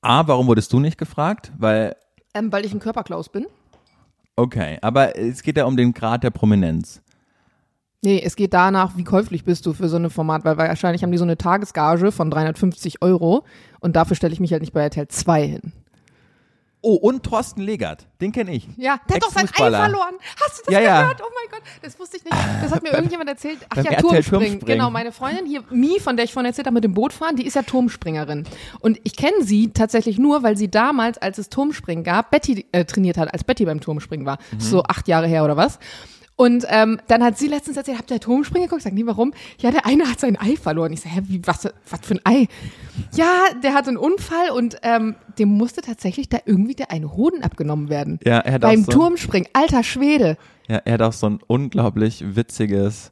S1: A, warum wurdest du nicht gefragt? Weil,
S2: Ähm, weil ich ein Körperklaus bin.
S1: okay, aber es geht ja um den Grad der Prominenz.
S2: Nee, es geht danach, wie käuflich bist du für so ein Format, weil wahrscheinlich haben die so eine Tagesgage von 350 Euro und dafür stelle ich mich halt nicht bei RTL 2 hin.
S1: Oh, und Thorsten Legert, den kenne ich.
S2: Ja, der hat doch sein Ei verloren. Hast du das
S1: Ja, ja.
S2: gehört? Oh mein Gott, das wusste ich nicht. Das hat mir irgendjemand erzählt. Ach ja, Turmspringen.
S1: Turmspringen.
S2: Genau, meine Freundin hier, Mi, von der ich vorhin erzählt habe, mit dem Bootfahren, die ist ja Turmspringerin. Und ich kenne sie tatsächlich nur, weil sie damals, als es Turmspringen gab, Betty äh, trainiert hat, als Betty beim Turmspringen war.
S1: Mhm.
S2: So acht Jahre her oder was. Und ähm, dann hat sie letztens erzählt, habt ihr Turmspringen geguckt? Sag nie, warum? Ja, der eine hat sein Ei verloren. Ich so, hä, wie, was, was für ein Ei? Ja, der hatte einen Unfall und ähm, dem musste tatsächlich da irgendwie der eine Hoden abgenommen werden.
S1: Ja, er hat
S2: Beim
S1: so,
S2: Turmspringen. Alter Schwede.
S1: Ja, er hat auch so ein unglaublich witziges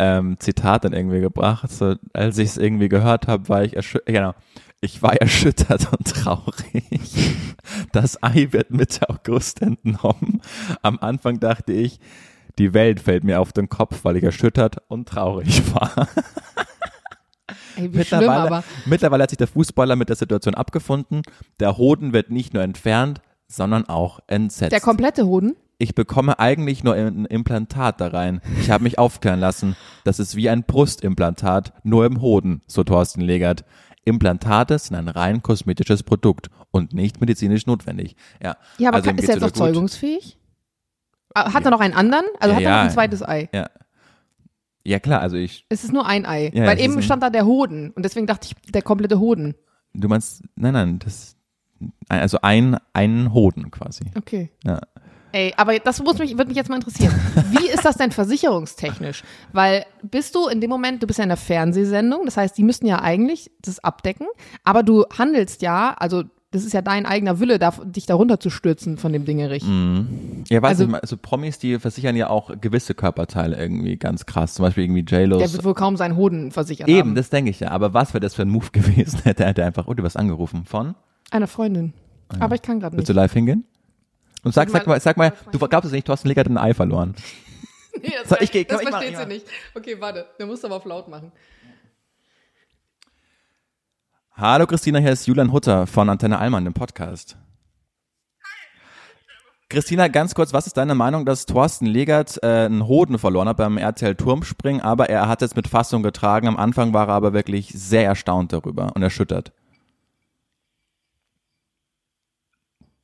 S1: ähm, Zitat dann irgendwie gebracht. So, als ich es irgendwie gehört habe, war ich erschüttert. Genau. Ich war erschüttert und traurig. Das Ei wird Mitte August entnommen. Am Anfang dachte ich, die Welt fällt mir auf den Kopf, weil ich erschüttert und traurig war.
S2: Ey, wie schlimm
S1: Mittlerweile, mittlerweile hat sich der Fußballer mit der Situation abgefunden. Der Hoden wird nicht nur entfernt, sondern auch entsetzt.
S2: Der komplette Hoden?
S1: ich bekomme eigentlich nur ein Implantat da rein. Ich habe mich aufklären lassen. Das ist wie ein Brustimplantat, nur im Hoden, so Thorsten Legert. Implantate sind ein rein kosmetisches Produkt und nicht medizinisch notwendig. Ja,
S2: Ja, aber
S1: also
S2: kann, ist er jetzt noch
S1: gut.
S2: zeugungsfähig? Ah, Hat er noch einen anderen? Also hat er noch ein zweites Ei?
S1: Ja. ja, klar, also ich,
S2: Es ist nur ein Ei.
S1: Ja,
S2: Weil eben stand da der Hoden. Und deswegen dachte ich, der komplette Hoden.
S1: du meinst, nein, nein, das, also ein, ein Hoden quasi.
S2: Okay.
S1: Ja.
S2: Ey, aber das muss mich, würde mich jetzt mal interessieren. Wie ist das denn versicherungstechnisch? Weil bist du in dem Moment, du bist ja in der Fernsehsendung, das heißt, die müssten ja eigentlich das abdecken, aber du handelst ja, also das ist ja dein eigener Wille, da, dich darunter zu stürzen von dem Dingerich.
S1: Ja, weiß
S2: Also-
S1: nicht, also Promis, die versichern ja auch gewisse Körperteile irgendwie ganz krass. Zum Beispiel irgendwie J-Los.
S2: Der wird wohl kaum seinen Hoden versichert
S1: Eben,
S2: haben.
S1: das denke ich ja. Aber was wäre das für ein Move gewesen? Hätte er einfach, oh, du wirst angerufen von?
S2: Eine Freundin. Aber ich kann gerade nicht.
S1: Willst du live hingehen? Und sag, sag mal, sag mal, du glaubst es nicht, Thorsten Legert hat ein Ei verloren.
S2: Nee, das
S1: So, ich geh-
S2: das
S1: ich
S2: versteht
S1: ich
S2: sie nicht. Okay, warte. Der muss aber auf laut machen.
S1: Hallo Christina, hier ist Julian Hutter von Antenne Allmann, dem Podcast. Christina, ganz kurz, was ist deine Meinung, dass Thorsten Legert äh, einen Hoden verloren hat beim RTL Turmspringen, aber er hat es mit Fassung getragen. Am Anfang war er aber wirklich sehr erstaunt darüber und erschüttert.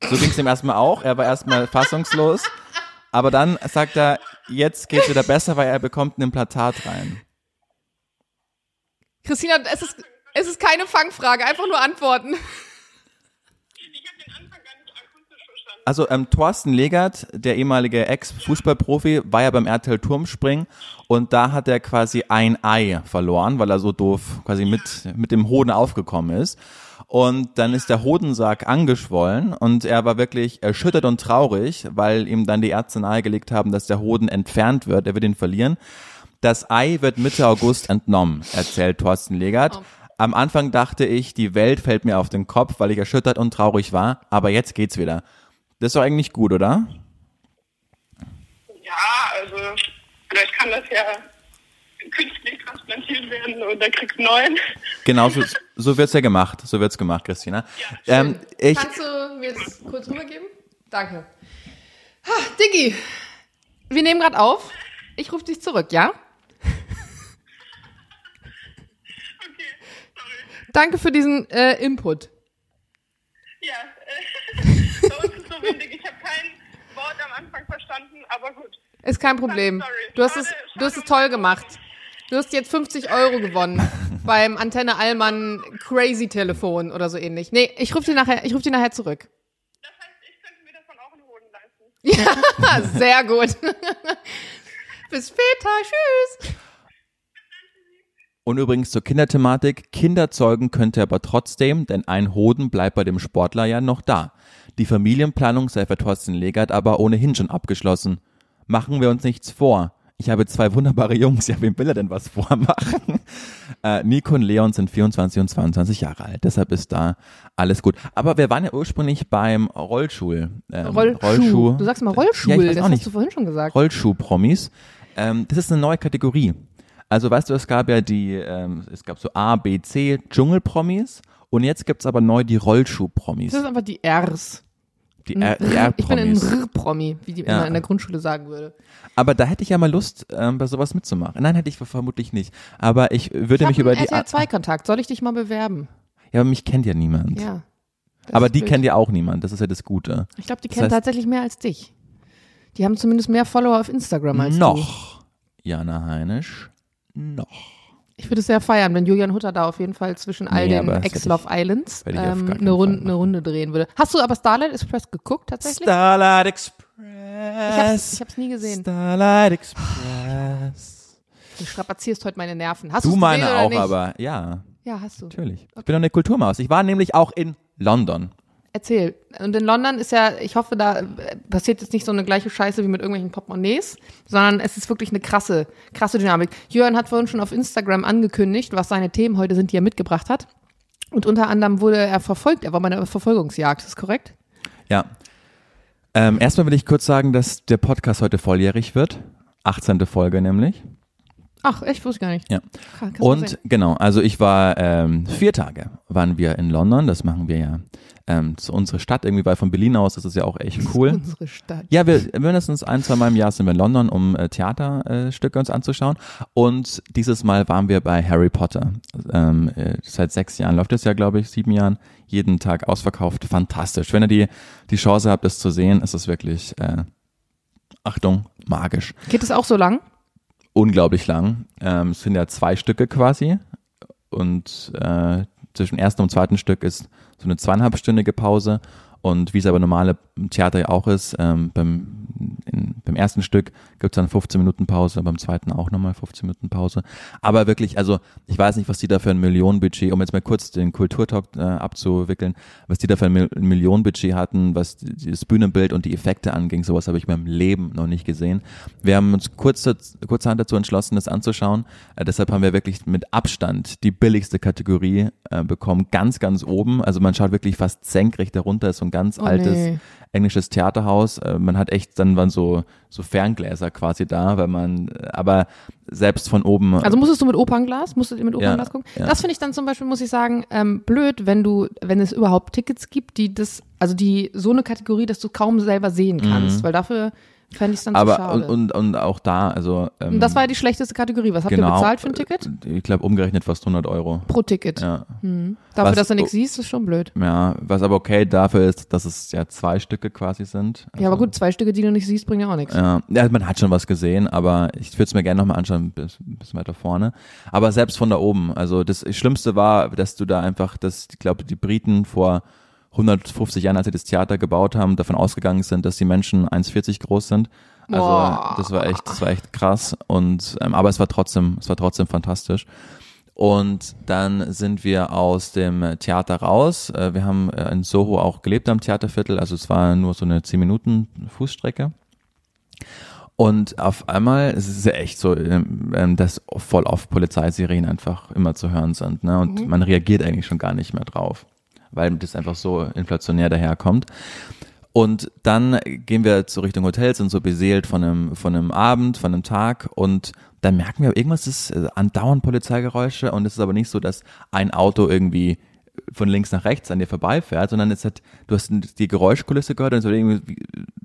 S1: So ging es ihm erstmal auch. Er war erstmal fassungslos. Aber dann sagt er, jetzt geht's wieder besser, weil er bekommt ein Implantat rein.
S2: Christina, es ist, es ist keine Fangfrage, einfach nur antworten.
S1: Also ähm, Thorsten Legert, der ehemalige Ex-Fußballprofi, war ja beim RTL Turmspringen und da hat er quasi ein Ei verloren, weil er so doof quasi mit, mit dem Hoden aufgekommen ist. Und dann ist der Hodensack angeschwollen und er war wirklich erschüttert und traurig, weil ihm dann die Ärzte nahegelegt haben, dass der Hoden entfernt wird, er wird ihn verlieren. Das Ei wird Mitte August entnommen, erzählt Thorsten Legert. Am Anfang dachte ich, die Welt fällt mir auf den Kopf, weil ich erschüttert und traurig war, aber jetzt geht's wieder. Das ist doch eigentlich gut, oder?
S3: Ja, also vielleicht kann das ja künstlich transplantiert werden und dann kriegst du einen neuen.
S1: Genau, so, so wird's ja gemacht. So wird's gemacht, Christina. ähm, ich,
S2: Kannst du mir jetzt kurz rübergeben? Danke. Ha, Diggi, wir nehmen gerade auf. Ich rufe dich zurück, ja?
S3: Okay, sorry.
S2: Danke für diesen äh, Input.
S3: Ja, äh, bei uns ist so windig. Ich habe kein Wort am Anfang verstanden, aber gut.
S2: Ist kein Problem. Du hast es, du hast es toll gemacht. Du hast jetzt 50 Euro gewonnen beim Antenne Allmann Crazy Telefon oder so ähnlich. Nee, ich rufe dir nachher, ich rufe dir nachher zurück.
S3: Das heißt, ich könnte mir davon auch einen Hoden leisten.
S2: Ja, sehr gut. Bis später. Tschüss.
S1: Und übrigens zur Kinderthematik. Kinder zeugen könnte er aber trotzdem, denn ein Hoden bleibt bei dem Sportler ja noch da. Die Familienplanung sei für Thorsten Legert aber ohnehin schon abgeschlossen. Machen wir uns nichts vor. Ich habe zwei wunderbare Jungs. Ja, wem will er denn was vormachen? Äh, Nico und Leon sind 24 und 22 Jahre alt. Deshalb ist da alles gut. Aber wir waren ja ursprünglich beim Rollschuh. Ähm,
S2: Rollschuh. Du sagst mal Rollschuh.
S1: Ja,
S2: das hast
S1: nicht.
S2: du vorhin schon gesagt.
S1: Rollschuh-Promis. Ähm, das ist eine neue Kategorie. Also weißt du, es gab ja die, ähm, es gab so A, B, C Dschungel-Promis und jetzt gibt's aber neu die Rollschuh-Promis.
S2: Das sind einfach die Rs.
S1: Die, R, die R
S2: Ich bin ein. R-Promi, wie die
S1: Ja.
S2: immer in der Grundschule sagen würde.
S1: Aber da hätte ich ja mal Lust, ähm, bei sowas mitzumachen. Nein, hätte ich vermutlich nicht. Aber ich würde
S2: Ich
S1: mich über die.
S2: RTL 2 Kontakt. Soll ich dich mal bewerben?
S1: Ja, aber mich kennt ja niemand.
S2: Ja.
S1: Aber die
S2: wild.
S1: kennt ja auch niemand, das ist ja das Gute.
S2: Ich glaube, die
S1: Das
S2: kennen
S1: heißt-
S2: tatsächlich mehr als dich. Die haben zumindest mehr Follower auf Instagram als du.
S1: Noch. Jana Heinisch. Noch.
S2: Ich würde es sehr feiern, wenn Julian Hutter da auf jeden Fall zwischen all
S1: Nee,
S2: den Ex-Love Islands ähm, eine, Runde, eine Runde drehen würde. Hast du aber Starlight Express geguckt tatsächlich?
S1: Starlight Express.
S2: ich hab's nie gesehen.
S1: Starlight Express.
S2: Du strapazierst heute meine Nerven. Hast
S1: Du meine
S2: gesehen
S1: auch, aber ja,
S2: Ja, hast du.
S1: natürlich. Ich bin doch eine Kulturmaus. Ich war nämlich auch in London.
S2: Erzähl. Und in London ist ja, ich hoffe, da passiert jetzt nicht so eine gleiche Scheiße wie mit irgendwelchen Portemonnaies, sondern es ist wirklich eine krasse, krasse Dynamik. Jörn hat vorhin schon auf Instagram angekündigt, was seine Themen heute sind, die er mitgebracht hat. Und unter anderem wurde er verfolgt. Er war bei einer Verfolgungsjagd. Ist das korrekt?
S1: Ja. Ähm, erstmal will ich kurz sagen, dass der Podcast heute volljährig wird. 18. Folge nämlich.
S2: Ach, echt? Wusste ich gar nicht.
S1: Ja.
S2: Krass,
S1: Und genau, also ich war ähm, vier Tage waren wir in London. Das machen wir ja ähm, zu unserer Stadt irgendwie, weil von Berlin aus ist es ja auch echt cool.
S2: Unsere Stadt.
S1: Ja, wir mindestens ein, zwei Mal im Jahr sind wir in London, um äh, Theaterstücke äh, uns anzuschauen. Und dieses Mal waren wir bei Harry Potter. Ähm, äh, seit sechs Jahren läuft es ja, glaube ich, sieben Jahren. Jeden Tag ausverkauft. Fantastisch. Wenn ihr die, die Chance habt, das zu sehen, ist es wirklich, äh, Achtung, magisch.
S2: Geht es auch so lang?
S1: Unglaublich lang. Ähm, es sind ja zwei Stücke quasi. Und äh, zwischen ersten und zweiten Stück ist so eine zweieinhalbstündige Pause. Und wie es aber normale Theater ja auch ist, ähm, beim, in, beim ersten Stück gibt es dann 15 Minuten Pause, beim zweiten auch nochmal 15 Minuten Pause. Aber wirklich, also ich weiß nicht, was die da für ein Millionenbudget, um jetzt mal kurz den Kulturtalk äh, abzuwickeln, was die da für ein Mil Millionenbudget hatten, was das Bühnenbild und die Effekte anging, sowas habe ich in meinem Leben noch nicht gesehen. Wir haben uns kurz, kurzerhand dazu entschlossen, das anzuschauen. Äh, deshalb haben wir wirklich mit Abstand die billigste Kategorie äh, bekommen, ganz, ganz oben. Also man schaut wirklich fast senkrecht darunter, ist so ein ganz
S2: Oh,
S1: altes
S2: nee.
S1: Englisches Theaterhaus. Äh, man hat echt, dann waren so, so Ferngläser quasi da, weil man, äh, aber selbst von oben.
S2: Also musstest du mit Opernglas, musstet ihr mit Opernglas
S1: Ja,
S2: gucken?
S1: ja.
S2: Das finde ich dann zum Beispiel, muss ich sagen, ähm, blöd, wenn du, wenn es überhaupt Tickets gibt, die das, also die so eine Kategorie, dass du kaum selber sehen kannst, weil dafür fände ich dann
S1: aber
S2: schade.
S1: und, und, und auch da, also ähm,
S2: Und das war ja die schlechteste Kategorie. Was habt
S1: genau,
S2: ihr bezahlt für ein Ticket?
S1: Ich glaube umgerechnet fast 100 Euro.
S2: Pro Ticket.
S1: Ja.
S2: Dafür,
S1: Was-
S2: dass du nichts siehst, ist schon blöd.
S1: ja, was aber okay dafür ist, dass es ja zwei Stücke quasi sind.
S2: Ja, aber
S1: Also,
S2: gut, zwei Stücke, die du nicht siehst, bringen ja auch nichts.
S1: Ja, ja, man hat schon was gesehen, aber ich würde es mir gerne nochmal anschauen, bis, bis weiter vorne. Aber selbst von da oben, also das Schlimmste war, dass du da einfach, dass ich glaube, die Briten vor 150 Jahren, als sie das Theater gebaut haben, davon ausgegangen sind, dass die Menschen 1,40 groß sind. Also
S2: Boah.
S1: das war echt, das war echt krass. Und ähm, aber es war trotzdem, es war trotzdem fantastisch. Und dann sind wir aus dem Theater raus. Äh, Wir haben äh, in Soho auch gelebt am Theaterviertel, also es war nur so eine 10 Minuten Fußstrecke. Und auf einmal, es ist ja echt so, ähm, ähm, dass voll oft Polizeisirenen einfach immer zu hören sind. Ne? Und man reagiert eigentlich schon gar nicht mehr drauf, weil das einfach so inflationär daherkommt. Und dann gehen wir zur Richtung Hotel, sind so beseelt von einem, von einem Abend, von einem Tag und dann merken wir, irgendwas ist äh, andauernd Polizeigeräusche und es ist aber nicht so, dass ein Auto irgendwie von links nach rechts an dir vorbeifährt, sondern es hat, du hast die Geräuschkulisse gehört und es wird irgendwie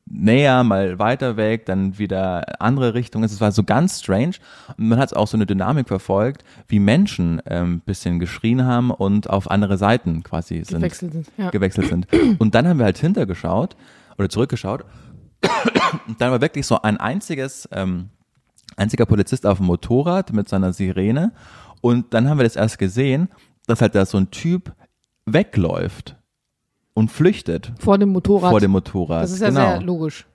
S1: näher, mal weiter weg, dann wieder andere Richtung. Es war so ganz strange und man hat auch so eine Dynamik verfolgt, wie Menschen ähm, bisschen geschrien haben und auf andere Seiten quasi sind
S2: Gewechselt sind. Ja.
S1: gewechselt sind. Und dann haben wir halt hintergeschaut oder zurückgeschaut. Und dann war wirklich so ein einziges, ähm, einziger Polizist auf dem Motorrad mit seiner Sirene. Und dann haben wir das erst gesehen, dass halt da so ein Typ wegläuft und flüchtet
S2: Vor dem Motorrad.
S1: vor dem Motorrad.
S2: das ist ja
S1: genau.
S2: sehr logisch.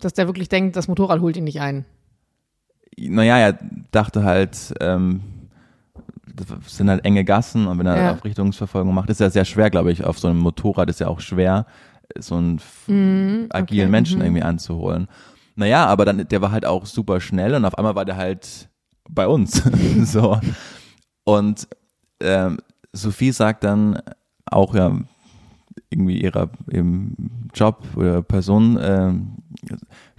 S2: Dass der wirklich denkt, das Motorrad holt ihn nicht ein.
S1: naja, er dachte halt, ähm, das sind halt enge Gassen und wenn er
S2: Ja.
S1: auf Richtungsverfolgung macht, ist ja sehr schwer, glaube ich, auf so einem Motorrad ist ja auch schwer, so einen
S2: Mhm,
S1: agilen
S2: okay,
S1: Menschen
S2: mhm.
S1: irgendwie anzuholen. Naja, aber dann, der war halt auch super schnell und auf einmal war der halt bei uns. so. Und ähm, Sophie sagt dann auch ja irgendwie ihrer im Job oder Person, ähm,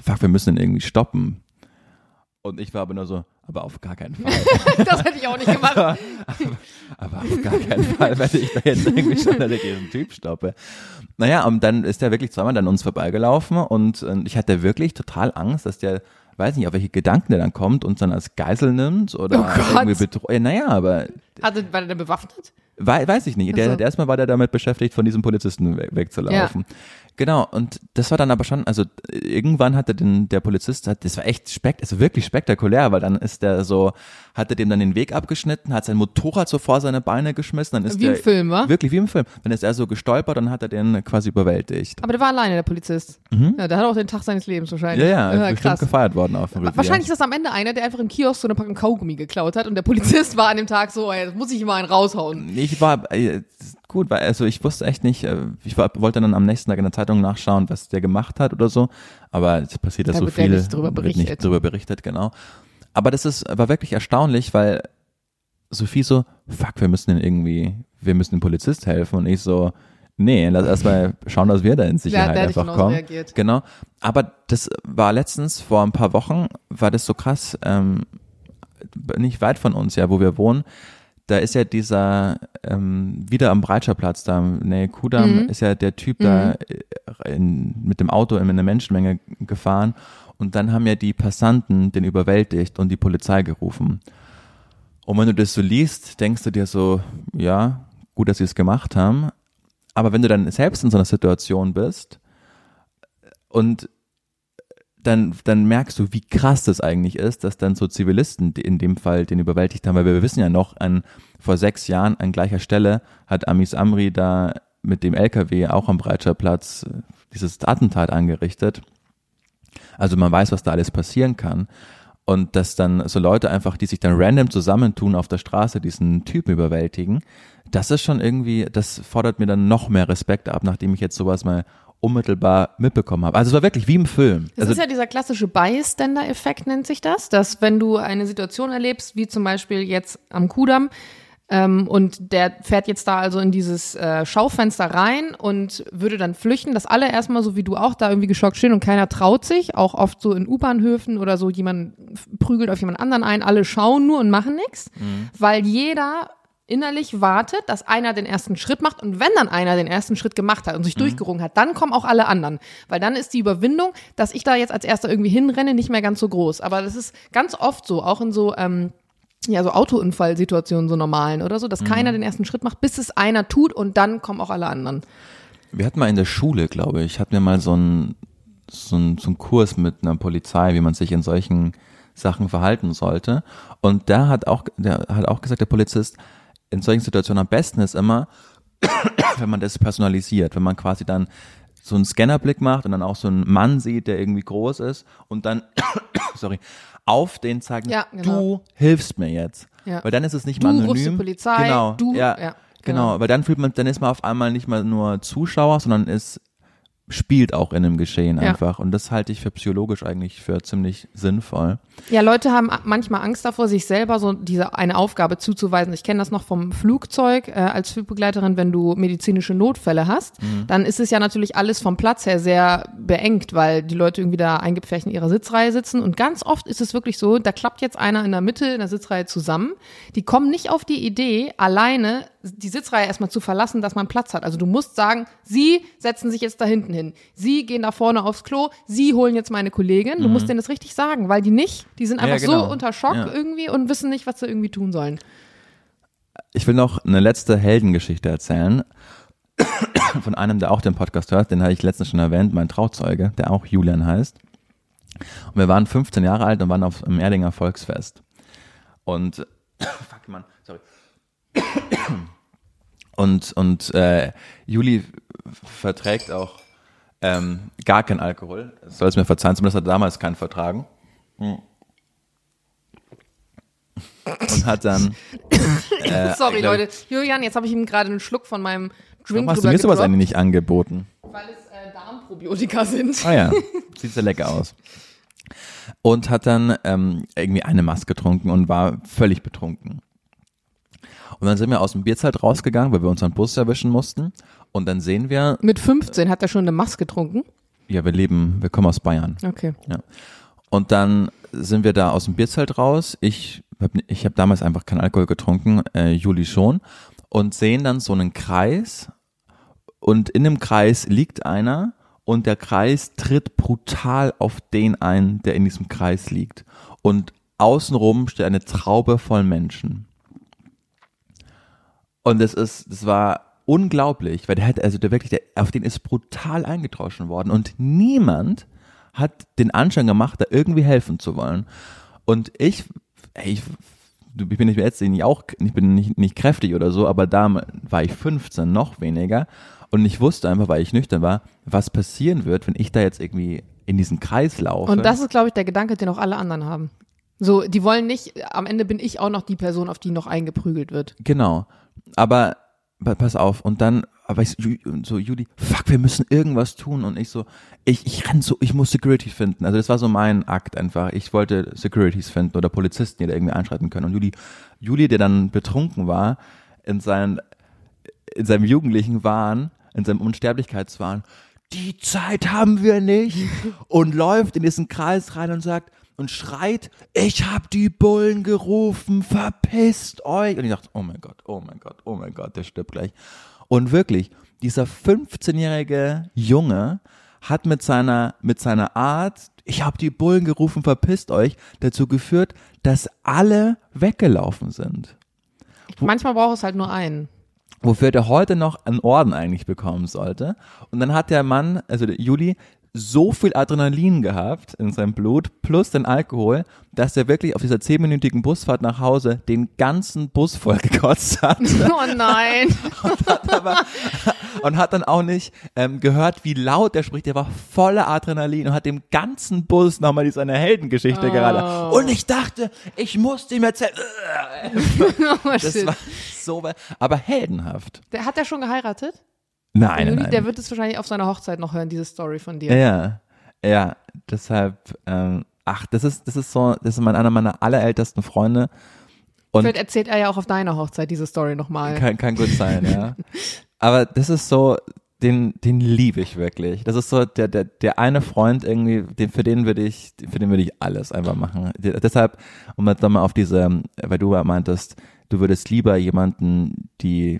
S1: fuck, wir müssen ihn irgendwie stoppen. Und ich war aber nur so, aber auf gar keinen Fall.
S2: Das hätte ich auch nicht gemacht.
S1: aber auf gar keinen Fall werde ich da jetzt irgendwie schon, diesen Typ stoppe. Naja, und dann ist der wirklich zweimal an uns vorbeigelaufen und, und ich hatte wirklich total Angst, dass der weiß nicht, auf welche Gedanken der dann kommt und dann als Geisel nimmt oder
S2: Oh
S1: irgendwie bedroht. Ja, naja, aber
S2: Hatte, war der denn bewaffnet?
S1: Wei- weiß ich nicht. Der,
S2: Ach so.
S1: Erstmal war der damit beschäftigt, von diesem Polizisten we wegzulaufen. Genau, und das war dann aber schon, also irgendwann hatte den, der Polizist, hat, das war echt spekt, also wirklich spektakulär, weil dann ist der so, hatte dem dann den Weg abgeschnitten, hat sein Motorrad so vor seine Beine geschmissen, dann ist
S2: Wie
S1: der,
S2: im Film, wa?
S1: Wirklich wie im Film. Dann ist er so gestolpert und hat er den quasi überwältigt.
S2: Aber der war alleine, der Polizist. Ja, der hat auch den Tag seines Lebens
S1: Ja,
S2: wahrscheinlich.
S1: ja, ist bestimmt
S2: krass.
S1: gefeiert worden auf dem.
S2: Wahrscheinlich ist das am Ende einer, der einfach im Kiosk so eine Packung Kaugummi geklaut hat und der Polizist war an dem Tag so, ey, das muss ich mal einen raushauen.
S1: Ich war äh, gut, weil also ich wusste echt nicht, äh, ich war, wollte dann am nächsten Tag in der Zeitung nachschauen, was der gemacht hat oder so, aber es passiert ja
S2: Da
S1: so
S2: wird ja
S1: viel,
S2: nicht drüber
S1: wird
S2: berichtet.
S1: nicht drüber berichtet, genau. Aber das ist war wirklich erstaunlich, weil Sophie so, fuck, wir müssen den irgendwie, wir müssen dem Polizist helfen und ich so, nee, lass erstmal schauen, dass wir da in Sicherheit
S2: ich
S1: einfach kommen.
S2: reagiert.
S1: Genau. Aber das war letztens vor ein paar Wochen, war das so krass, ähm, nicht weit von uns, ja, wo wir wohnen. Da ist ja dieser, ähm, wieder am Breitscherplatz da, nee, Kudam,
S2: Mhm.
S1: ist ja der Typ da äh, in, mit dem Auto in eine Menschenmenge gefahren. Und dann haben ja die Passanten den überwältigt und die Polizei gerufen. Und wenn du das so liest, denkst du dir so, ja, gut, dass sie es gemacht haben. Aber wenn du dann selbst in so einer Situation bist und dann, dann merkst du, wie krass das eigentlich ist, dass dann so Zivilisten in dem Fall den überwältigt haben, weil wir wissen ja noch, an, vor sechs Jahren an gleicher Stelle hat Amis Amri da mit dem LKW auch am Breitscherplatz äh, dieses Attentat angerichtet. Also man weiß, was da alles passieren kann. Und dass dann so Leute einfach, die sich dann random zusammentun auf der Straße, diesen Typen überwältigen, das ist schon irgendwie, das fordert mir dann noch mehr Respekt ab, nachdem ich jetzt sowas mal unmittelbar mitbekommen habe. Also es war wirklich wie im Film.
S2: Das
S1: also,
S2: ist ja dieser klassische Bystander-Effekt, nennt sich das, dass wenn du eine Situation erlebst, wie zum Beispiel jetzt am Kudamm, ähm, und der fährt jetzt da also in dieses äh, Schaufenster rein und würde dann flüchten, dass alle erstmal so wie du auch da irgendwie geschockt stehen und keiner traut sich, auch oft so in U-Bahnhöfen oder so, jemand prügelt auf jemand anderen ein, alle schauen nur und machen nichts, weil jeder innerlich wartet, dass einer den ersten Schritt macht. Und wenn dann einer den ersten Schritt gemacht hat und sich durchgerungen hat, dann kommen auch alle anderen, weil dann ist die Überwindung, dass ich da jetzt als erster irgendwie hinrenne, nicht mehr ganz so groß. Aber das ist ganz oft so, auch in so ähm, ja so Autounfallsituationen so normalen oder so, dass keiner den ersten Schritt macht, bis es einer tut und dann kommen auch alle anderen.
S1: wir hatten mal in der Schule, glaube ich, hatten wir mal so einen so einen- so einen Kurs mit einer Polizei, wie man sich in solchen Sachen verhalten sollte. Und da hat auch, der hat auch gesagt, der Polizist, in solchen Situationen am besten ist immer, wenn man das personalisiert, wenn man quasi dann so einen Scannerblick macht und dann auch so einen Mann sieht, der irgendwie groß ist und dann, sorry, auf den zeigen,
S2: Ja, genau.
S1: du hilfst mir jetzt.
S2: Ja.
S1: Weil dann ist es nicht
S2: Du
S1: mal anonym.
S2: rufst die Polizei,
S1: genau,
S2: du-
S1: ja,
S2: ja,
S1: genau.
S2: genau.
S1: weil dann fühlt man, dann ist man auf einmal nicht mal nur Zuschauer, sondern ist spielt auch in einem Geschehen
S2: Ja.
S1: einfach. Und das halte ich für psychologisch eigentlich für ziemlich sinnvoll.
S2: Ja, Leute haben manchmal Angst davor, sich selber so diese eine Aufgabe zuzuweisen. Ich kenne das noch vom Flugzeug äh, als Flugbegleiterin, wenn du medizinische Notfälle hast, dann ist es ja natürlich alles vom Platz her sehr beengt, weil die Leute irgendwie da eingepfercht in ihrer Sitzreihe sitzen. Und ganz oft ist es wirklich so, da klappt jetzt einer in der Mitte in der Sitzreihe zusammen. Die kommen nicht auf die Idee, alleine die Sitzreihe erstmal zu verlassen, dass man Platz hat. Also du musst sagen, sie setzen sich jetzt da hinten hin. Sie gehen da vorne aufs Klo, sie holen jetzt meine Kollegin. Du musst denen das richtig sagen, weil die nicht, die sind
S1: Ja,
S2: einfach
S1: genau.
S2: so unter Schock
S1: Ja.
S2: irgendwie und wissen nicht, was sie irgendwie tun sollen.
S1: Ich will noch eine letzte Heldengeschichte erzählen. Von einem, der auch den Podcast hört, den habe ich letztens schon erwähnt, mein Trauzeuge, der auch Julian heißt. Und wir waren 15 Jahre alt und waren auf dem Erdinger Volksfest. Und fuck man, sorry. Und, und äh, Juli verträgt auch ähm, gar keinen Alkohol. Soll es mir verzeihen, zumindest hat er damals keinen vertragen. Hm. Und hat dann
S2: Sorry,
S1: ich glaub-
S2: Leute. Julian, jetzt habe ich ihm gerade einen Schluck von meinem Drink
S1: Warum hast du mir sowas eigentlich nicht angeboten?
S2: weil es äh, Darmprobiotika sind.
S1: Ah ja, sieht sehr lecker aus. Und hat dann ähm, irgendwie eine Maske getrunken und war völlig betrunken. Und dann sind wir aus dem Bierzelt rausgegangen, weil wir unseren Bus erwischen mussten. Und dann sehen wir,
S2: Mit 15 hat er schon eine Maske getrunken.
S1: ja, wir leben, wir kommen aus Bayern.
S2: Okay.
S1: Ja. Und dann sind wir da aus dem Bierzelt raus. Ich habe ich hab damals einfach keinen Alkohol getrunken, äh, Juli schon. Und sehen dann so einen Kreis. Und in dem Kreis liegt einer und der Kreis tritt brutal auf den ein, der in diesem Kreis liegt. Und außenrum steht eine Traube voll Menschen. Und das ist, das war unglaublich, weil der hat, also der wirklich, der, auf den ist brutal eingedroschen worden und niemand hat den Anschein gemacht, da irgendwie helfen zu wollen. Und ich, ey, ich, ich bin nicht jetzt nicht auch, ich bin nicht, nicht kräftig oder so, aber da war ich 15, noch weniger. Und ich wusste einfach, weil ich nüchtern war, was passieren wird, wenn ich da jetzt irgendwie in diesen Kreis laufe.
S2: Und das ist, glaube ich, der Gedanke, den auch alle anderen haben. So, die wollen nicht, am Ende bin ich auch noch die Person, auf die noch eingeprügelt wird.
S1: Genau. Aber pa- pass auf, und dann, aber ich so, Judy, fuck, wir müssen irgendwas tun. Und ich so, ich, ich renn so, ich muss Security finden. Also das war so mein Akt einfach. Ich wollte Securities finden oder Polizisten, die da irgendwie einschreiten können. Und Juli, Juli, der dann betrunken war, in seinen, in seinem jugendlichen Wahn, in seinem Unsterblichkeitswahn, die Zeit haben wir nicht. Und läuft in diesen Kreis rein und sagt, und schreit, ich hab die Bullen gerufen, verpisst euch. Und ich dachte, oh mein Gott, oh mein Gott, oh mein Gott, der stirbt gleich. Und wirklich, dieser 15-jährige Junge hat mit seiner, mit seiner Art, ich hab die Bullen gerufen, verpisst euch, dazu geführt, dass alle weggelaufen sind.
S2: Manchmal braucht es halt nur einen.
S1: Wofür der heute noch einen Orden eigentlich bekommen sollte. Und dann hat der Mann, also der Juli, so viel Adrenalin gehabt in seinem Blut plus den Alkohol, dass er wirklich auf dieser zehnminütigen Busfahrt nach Hause den ganzen Bus voll gekotzt hat
S2: Oh nein.
S1: aber, und hat dann auch nicht ähm, gehört, wie laut er spricht. Der war voller Adrenalin und hat dem ganzen Bus nochmal die- seine Heldengeschichte gerade. Und ich dachte, ich muss ihm erzählen.
S2: Oh,
S1: Das war so, aber heldenhaft.
S2: Der, hat der schon geheiratet?
S1: Nein,
S2: Juli,
S1: nein,
S2: Der wird es wahrscheinlich auf seiner Hochzeit noch hören, diese Story von dir.
S1: Ja, ja, deshalb, ähm, ach, das ist, das ist so, das ist mein, einer meiner allerältesten Freunde. Und
S2: Vielleicht erzählt er ja auch auf deiner Hochzeit diese Story nochmal.
S1: Kann, kann gut sein, ja. Aber das ist so, den, den liebe ich wirklich. Das ist so der, der, der eine Freund irgendwie, den, für den würde ich, für den würde ich alles einfach machen. De- Deshalb, um jetzt nochmal auf diese, weil du meintest, du würdest lieber jemanden die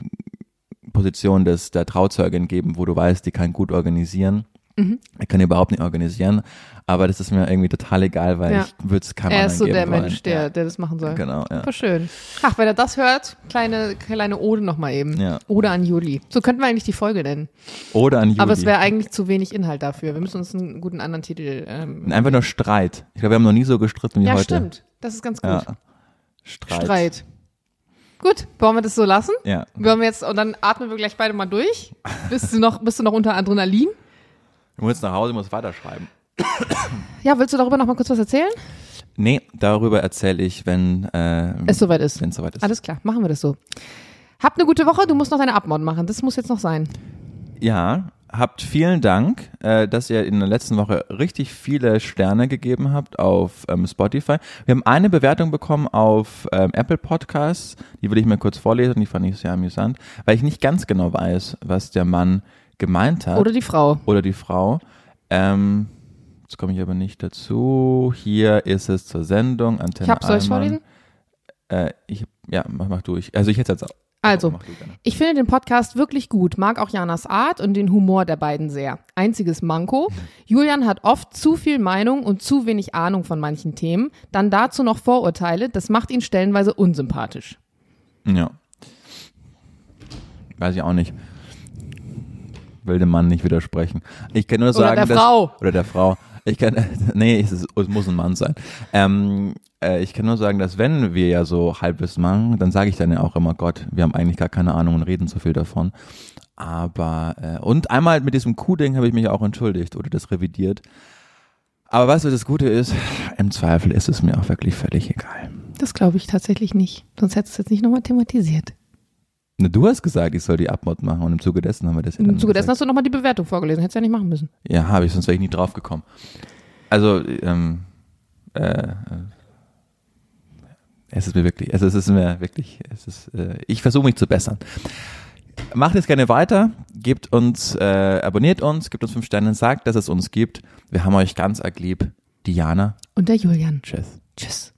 S1: Position des, der Trauzeugin geben, wo du weißt, die kann gut organisieren.
S2: Mhm.
S1: Er kann überhaupt nicht organisieren, aber das ist mir irgendwie total egal, weil
S2: Ja.
S1: ich würde es keinem
S2: Er ist so der
S1: wollen.
S2: Mensch, der,
S1: ja.
S2: der das machen soll.
S1: Genau, ja.
S2: Voll schön. Ach, wenn er das hört, kleine, kleine Ode nochmal eben.
S1: Ja.
S2: Ode an Juli. So könnten wir eigentlich die Folge nennen.
S1: Oder an Juli.
S2: Aber es wäre eigentlich zu wenig Inhalt dafür. Wir müssen uns einen guten anderen Titel. Ähm,
S1: Einfach nur Streit. Ich glaube, wir haben noch nie so gestritten wie
S2: ja,
S1: heute.
S2: stimmt. Das ist ganz gut.
S1: Ja. Streit.
S2: Streit. Gut, wollen wir das so lassen?
S1: Ja.
S2: Wollen wir jetzt, und dann atmen wir gleich beide mal durch. Bist du noch, bist du noch unter Adrenalin?
S1: Ich muss jetzt nach Hause, ich muss weiterschreiben.
S2: Ja, willst du darüber noch mal kurz was erzählen?
S1: Nee, darüber erzähle ich, wenn äh,
S2: Es soweit ist.
S1: wenn es soweit ist.
S2: Alles klar, machen wir das so. Habt eine gute Woche, du musst noch deine Abmod machen. Das muss jetzt noch sein.
S1: Ja, habt vielen Dank, äh, dass ihr in der letzten Woche richtig viele Sterne gegeben habt auf ähm, Spotify. Wir haben eine Bewertung bekommen auf ähm, Apple Podcasts, die will ich mir kurz vorlesen, die fand ich sehr amüsant, weil ich nicht ganz genau weiß, was der Mann gemeint hat.
S2: Oder die Frau.
S1: oder die Frau. Ähm, jetzt komme ich aber nicht dazu. Hier ist es zur Sendung. Antenne
S2: Ich hab, soll ich vorlesen?
S1: Äh, ich, ja, mach, mach du. Ich, also ich hätte jetzt auch.
S2: Also, ich finde den Podcast wirklich gut, mag auch Janas Art und den Humor der beiden sehr. Einziges Manko, Julian hat oft zu viel Meinung und zu wenig Ahnung von manchen Themen, dann dazu noch Vorurteile, das macht ihn stellenweise unsympathisch.
S1: Ja. Weiß ich auch nicht. Will dem Mann nicht widersprechen. Ich kann nur
S2: Oder
S1: sagen,
S2: der
S1: dass,
S2: Frau.
S1: Oder der Frau. Ich kann, nee, es, ist, es muss ein Mann sein. Ähm, äh, ich kann nur sagen, dass wenn wir ja so Halbwissen machen, dann sage ich dann ja auch immer, Gott, wir haben eigentlich gar keine Ahnung und reden zu viel davon. Aber, äh, und einmal mit diesem Kuh-Ding habe ich mich auch entschuldigt oder das revidiert. Aber weißt du, das Gute ist, im Zweifel ist es mir auch wirklich völlig egal.
S2: Das glaube ich tatsächlich nicht, sonst hättest du es jetzt nicht nochmal thematisiert.
S1: Ne, Du hast gesagt, ich soll die Abmod machen und im Zuge dessen haben wir das ja
S2: Im Zuge dessen hast du nochmal die Bewertung vorgelesen, hättest du ja nicht machen müssen.
S1: Ja, habe ich, sonst wäre ich nie drauf gekommen. Also, ähm, äh, äh, es ist mir wirklich, also es ist mir wirklich, es ist, äh, ich versuche mich zu bessern. Macht es gerne weiter, gebt uns, äh, abonniert uns, gebt uns fünf Sterne, sagt, dass es uns gibt. Wir haben euch ganz arg lieb. Diana,
S2: Und der Julian.
S1: tschüss.